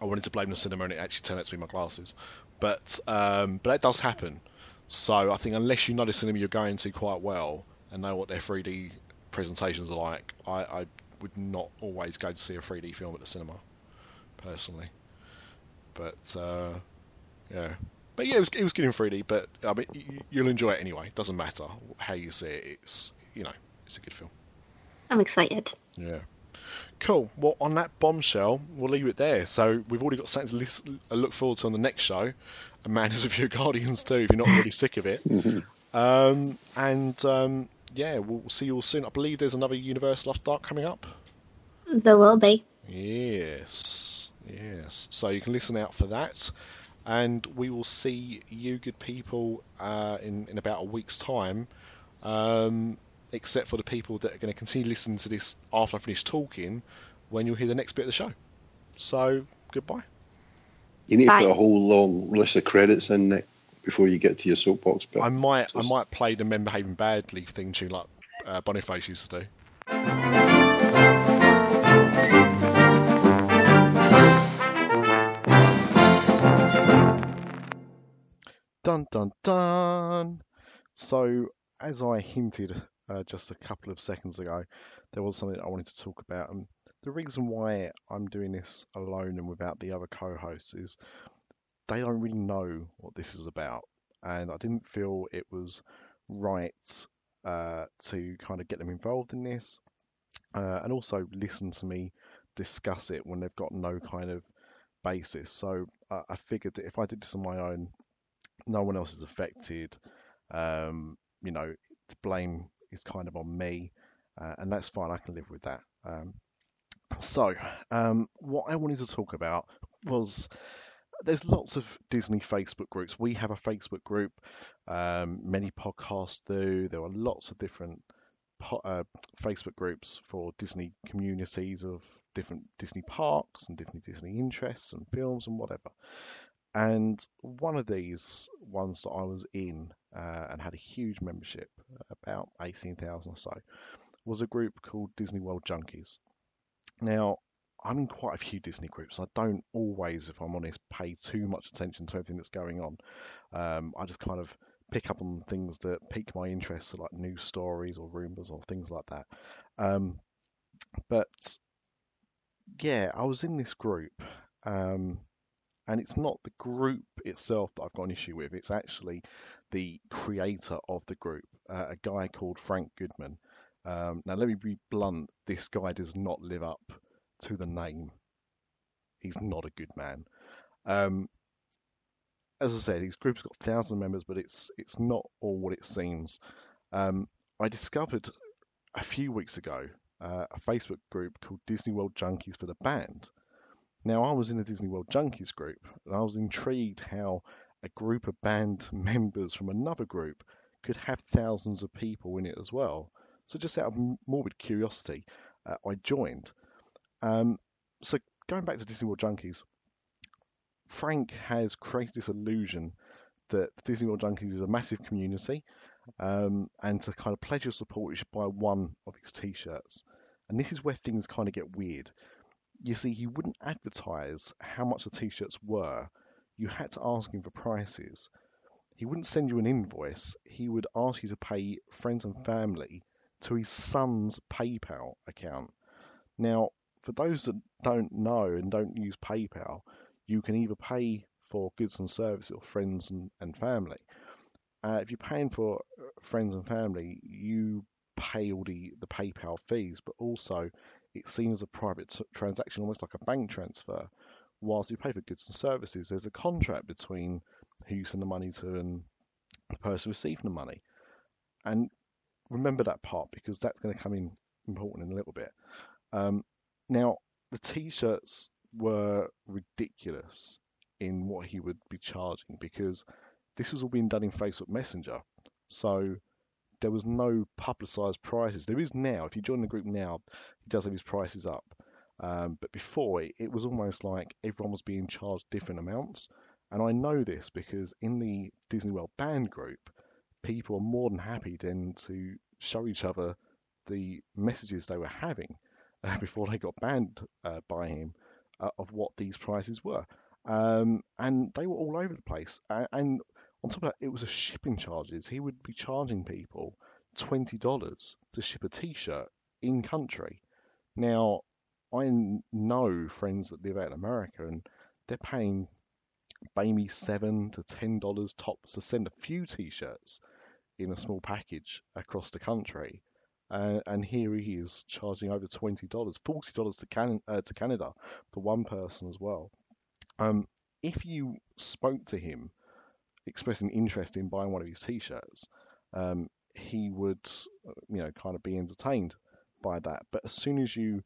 I wanted to blame the cinema, and it actually turned out to be my glasses. But um, but that does happen. So I think unless you know the cinema you're going to quite well and know what their 3D presentations are like, I, I would not always go to see a 3D film at the cinema, personally. But uh, yeah, but yeah, it was, it was good in 3D. But I mean, you, you'll enjoy it anyway. It doesn't matter how you see it. It's you know, it's a good film. I'm excited. Yeah. Cool. Well, on that bombshell, we'll leave it there. So we've already got something to listen, look forward to on the next show. And man, there's a few Guardians too. If you're not really sick of it. Um, and um, yeah, we'll see you all soon. I believe there's another Universal After Dark coming up. There will be. Yes, yes. So you can listen out for that, and we will see you good people uh, in in about a week's time. Um, except for the people that are going to continue listening to this after I finish talking, when you'll hear the next bit of the show. So goodbye. You need to put a whole long list of credits in Nick before you get to your soapbox bit. I might Just- I might play the Men Behaving Badly thing tune like uh, Boniface used to do. Dun dun dun. So, as I hinted uh, just a couple of seconds ago, there was something I wanted to talk about, and the reason why I'm doing this alone and without the other co-hosts is they don't really know what this is about, and I didn't feel it was right uh, to kind of get them involved in this, uh, and also listen to me discuss it when they've got no kind of basis. So uh, I figured that if I did this on my own, no one else is affected. Um, you know, the blame is kind of on me, uh, and that's fine. I can live with that. Um, so, um, what I wanted to talk about was there's lots of Disney Facebook groups. We have a Facebook group. Um, many podcasts do. There are lots of different po- uh, Facebook groups for Disney communities of different Disney parks and different Disney interests and films and whatever. And one of these ones that I was in uh, and had a huge membership, about 18,000 or so, was a group called Disney World Junkies. Now, I'm in quite a few Disney groups. I don't always, if I'm honest, pay too much attention to everything that's going on. Um, I just kind of pick up on things that pique my interest, so like news stories or rumors or things like that. Um, but yeah, I was in this group, um, and it's not the group itself that I've got an issue with. It's actually the creator of the group, uh, a guy called Frank Goodman. Um, now, let me be blunt. This guy does not live up to the name. He's not a good man. Um, as I said, his group's got thousand members, but it's it's not all what it seems. Um, I discovered a few weeks ago uh, a Facebook group called Disney World Junkies for the banned. Now, I was in the Disney World Junkies group, and I was intrigued how a group of banned members from another group could have thousands of people in it as well. So, just out of morbid curiosity, uh, I joined. Um, so, going back to Disney World Junkies, Frank has created this illusion that Disney World Junkies is a massive community, um, and to kind of pledge your support, you should buy one of his T-shirts. And this is where things kind of get weird. You see, he wouldn't advertise how much the T-shirts were. You had to ask him for prices. He wouldn't send you an invoice. He would ask you to pay friends and family to his son's PayPal account. Now, for those that don't know and don't use PayPal, you can either pay for goods and services or friends and, and family. Uh, if you're paying for uh, friends and family, you pay all the, the PayPal fees, but also it's seen as a private t- transaction, almost like a bank transfer. Whilst you pay for goods and services, there's a contract between who you send the money to and the person receiving the money. And remember that part because that's going to come in important in a little bit. Um, now, the t-shirts were ridiculous in what he would be charging because this was all being done in Facebook Messenger. So there was no publicised prices. There is now. If you join the group now, he does have his prices up. Um, but before, it, it was almost like everyone was being charged different amounts. And I know this because in the Disney World banned group, people are more than happy then to show each other the messages they were having uh, before they got banned uh, by him uh, of what these prices were. Um, and they were all over the place. And, and on top of that, it was a shipping charges. He would be charging people twenty dollars to ship a T-shirt in country. Now, I know friends that live out in America, and they're paying maybe seven to ten dollars tops to send a few T-shirts in a small package across the country. Uh, and here he is charging over twenty dollars, forty dollars to, Can- uh, to Canada for one person as well. Um, if you spoke to him expressing interest in buying one of his t-shirts, um, he would, uh, you know, kind of be entertained by that. But as soon as you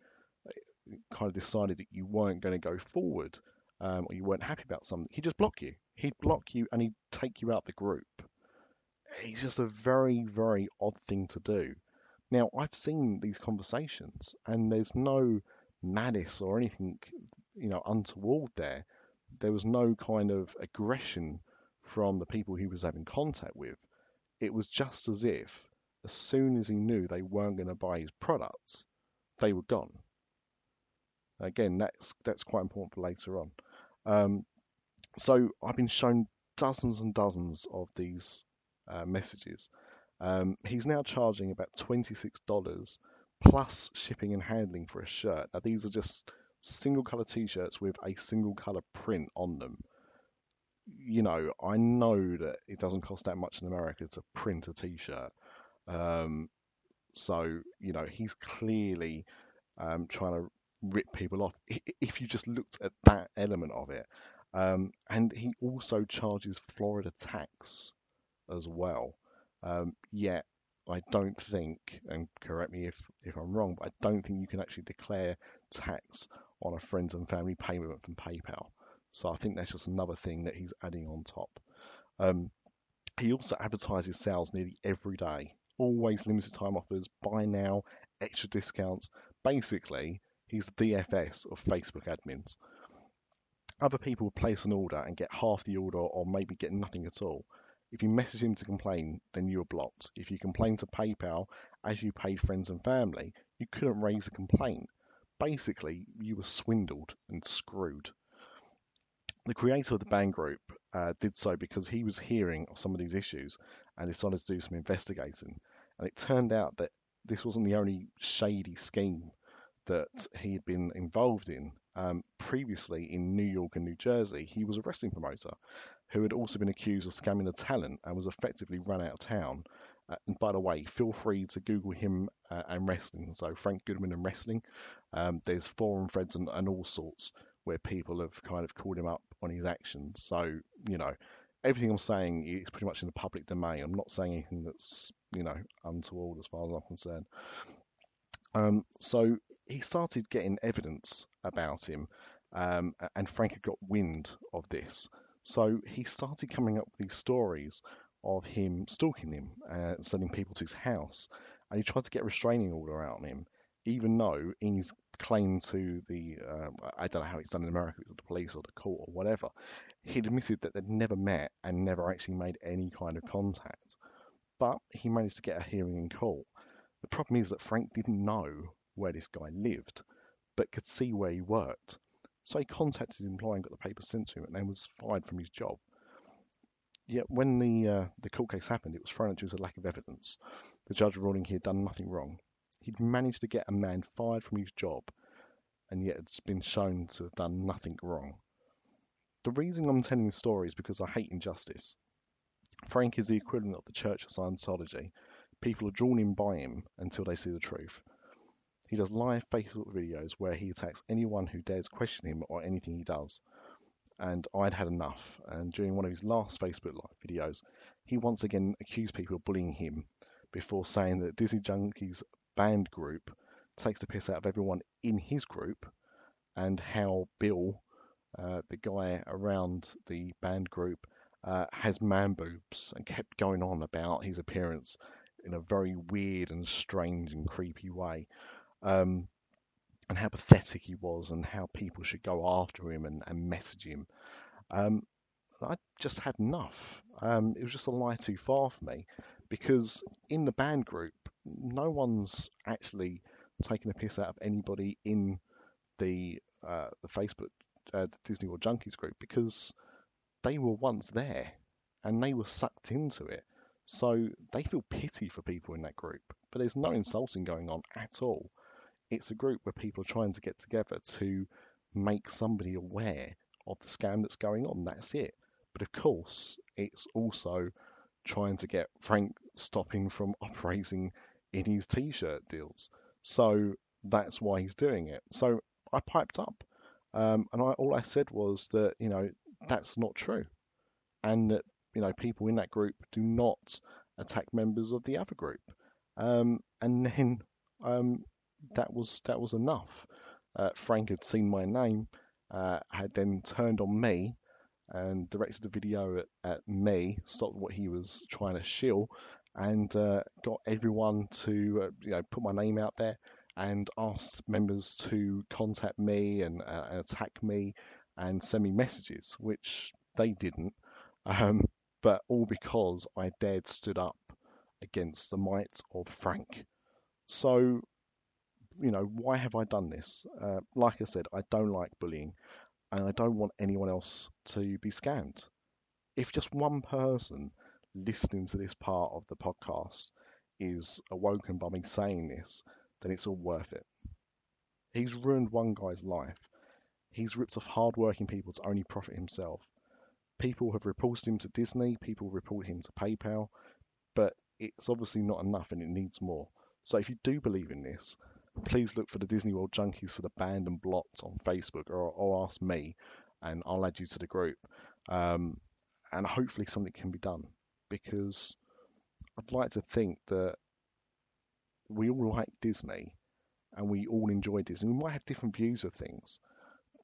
uh, kind of decided that you weren't going to go forward um, or you weren't happy about something, he'd just block you. He'd block you and he'd take you out the group. It's just a very, very odd thing to do. Now, I've seen these conversations and there's no malice or anything, you know, untoward there. There was no kind of aggression from the people he was having contact with. It was just as if, as soon as he knew they weren't going to buy his products, they were gone. Again, that's that's quite important for later on. Um, so I've been shown dozens and dozens of these uh, messages. Um, he's now charging about $26 plus shipping and handling for a shirt. Now, these are just single color t shirts with a single color print on them you know, I know that it doesn't cost that much in America to print a T-shirt. Um, so you know, he's clearly um, trying to rip people off. If you just looked at that element of it, um, and he also charges Florida tax as well. Um, yet I don't think, and correct me if, if I'm wrong, but I don't think you can actually declare tax on a friends and family payment from PayPal. So I think that's just another thing that he's adding on top. Um, he also advertises sales nearly every day, always limited time offers, buy now, extra discounts. Basically, he's the DFS of Facebook admins. Other people place an order and get half the order or maybe get nothing at all. If you message him to complain, then you are blocked. If you complain to PayPal as you paid friends and family, you couldn't raise a complaint. Basically, you were swindled and screwed the creator of the banned group uh, did so because he was hearing of some of these issues and decided to do some investigating. And it turned out that this wasn't the only shady scheme that he had been involved in. Um, previously in New York and New Jersey, he was a wrestling promoter who had also been accused of scamming the talent and was effectively run out of town. Uh, and by the way, feel free to Google him uh, and wrestling. So Frank Goodman and wrestling. Um, there's forum threads and, and all sorts where people have kind of called him up on his actions. So, you know, everything I'm saying is pretty much in the public domain. I'm not saying anything that's, you know, untoward as far as I'm concerned. Um, so he started getting evidence about him, um, and Frank had got wind of this. So he started coming up with these stories of him stalking him, uh, sending people to his house, and he tried to get a restraining order out on him, even though in his claim to the, uh, I don't know how it's done in America, it's the police or the court or whatever, he'd admitted that they'd never met and never actually made any kind of contact. But he managed to get a hearing in court. The problem is that Frank didn't know where this guy lived, but could see where he worked. So he contacted his employer and got the paper sent to him and then was fired from his job. Yet when the uh, the court case happened, it was thrown out due to lack of evidence. The judge ruling he had done nothing wrong. He'd managed to get a man fired from his job, and yet it's been shown to have done nothing wrong. The reason I'm telling this story is because I hate injustice. Frank is the equivalent of the Church of Scientology. People are drawn in by him until they see the truth. He does live Facebook videos where he attacks anyone who dares question him or anything he does. And I'd had enough. And during one of his last Facebook live videos, he once again accused people of bullying him before saying that Disney Junkies banned group takes the piss out of everyone in his group and how Bill, uh, the guy around the banned group, uh, has man boobs and kept going on about his appearance in a very weird and strange and creepy way. Um, and how pathetic he was, and how people should go after him and, and message him. Um, I just had enough. Um, it was just a lie too far for me because in the banned group, no one's actually taking a piss out of anybody in the uh, the Facebook uh, the Disney World Junkies group because they were once there and they were sucked into it. So they feel pity for people in that group, but there's no insulting going on at all. It's a group where people are trying to get together to make somebody aware of the scam that's going on. That's it. But of course, it's also trying to get Frank stopping from operating in his t-shirt deals. So that's why he's doing it. So I piped up, um, and I, all I said was that you know that's not true, and that you know people in that group do not attack members of the other group. Um, and then um, that was that was enough. Uh, Frank had seen my name, uh, had then turned on me and directed the video at, at me, stopped what he was trying to shill, and uh, got everyone to uh, you know put my name out there and asked members to contact me and, uh, attack me and send me messages, which they didn't, um, but all because I dared stood up against the might of Frank. So, you know, why have I done this? Uh, like I said, I don't like bullying and I don't want anyone else to be scammed. If just one person listening to this part of the podcast is awoken by me saying this, then it's all worth it. He's ruined one guy's life. He's ripped off hard-working people to only profit himself. People have reported him to Disney, people report him to PayPal, but it's obviously not enough and it needs more. So if you do believe in this, please look for the Disney World Junkies for the banned and blocked on Facebook, or, or ask me, and I'll add you to the group. Um, and hopefully something can be done because I'd like to think that we all like Disney and we all enjoy Disney. We might have different views of things,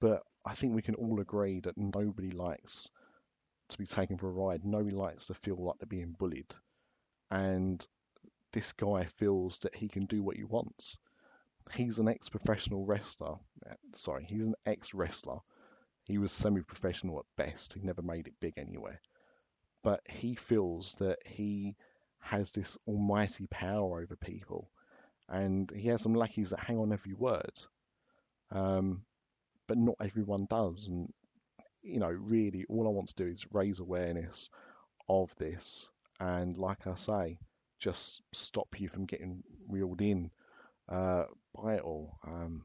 but I think we can all agree that nobody likes to be taken for a ride. Nobody likes to feel like they're being bullied. And this guy feels that he can do what he wants he's an ex-professional wrestler. Uh, sorry, he's an ex-wrestler. He was semi-professional at best. He never made it big anywhere. But he feels that he has this almighty power over people, and he has some lackeys that hang on every word. Um, but not everyone does, and you know, really, all I want to do is raise awareness of this, and like I say, just stop you from getting reeled in uh, by it all. Um,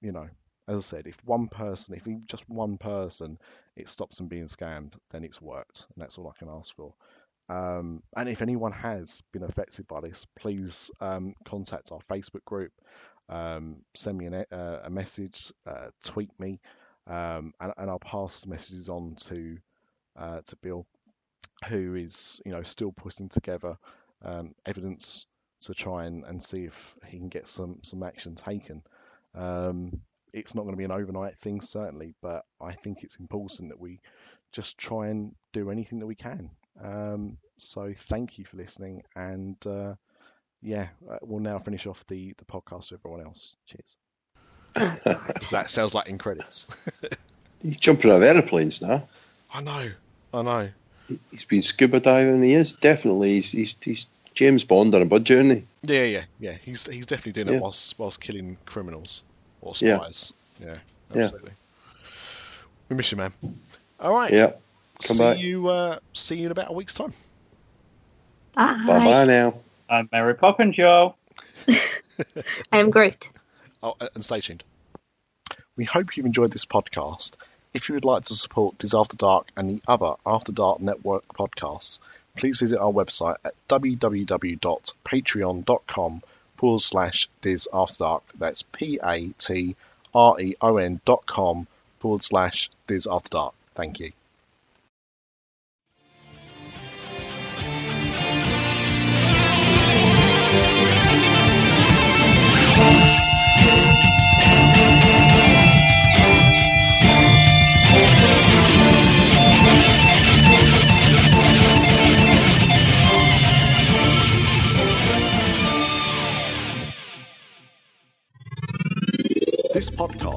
you know, as I said, if one person, if just one person, it stops them being scammed, then it's worked, and that's all I can ask for. Um, and if anyone has been affected by this, please um, contact our Facebook group, um, send me an, uh, a message, uh, tweet me, um, and, and, I'll pass the messages on to uh, to Bill, who is you know still putting together um, evidence to try and, and see if he can get some, some action taken. Um, it's not going to be an overnight thing, certainly, but I think it's important that we just try and do anything that we can. Um, so thank you for listening, and uh, yeah, uh, we'll now finish off the, the podcast with everyone else. Cheers. that sounds like in credits. He's jumping out of aeroplanes now. I know, I know. He's been scuba diving. He is definitely. He's he's, he's James Bond on a budget, isn't he? Yeah, yeah, yeah. He's he's definitely doing yeah. it whilst whilst killing criminals or spies. Yeah, yeah absolutely. Yeah. We miss you, man. All right. Yeah. Come see back. you. Uh, see you in about a week's time. Bye. Bye. Bye now. I'm Mary Poppins, y'all. I'm Groot. Oh, and stay tuned. We hope you've enjoyed this podcast. If you would like to support Diz After Dark and the other After Dark Network podcasts, please visit our website at www.patreon.com forward slash Diz After Dark. That's P A T R E O N dot com forward slash Diz After Dark. Thank you.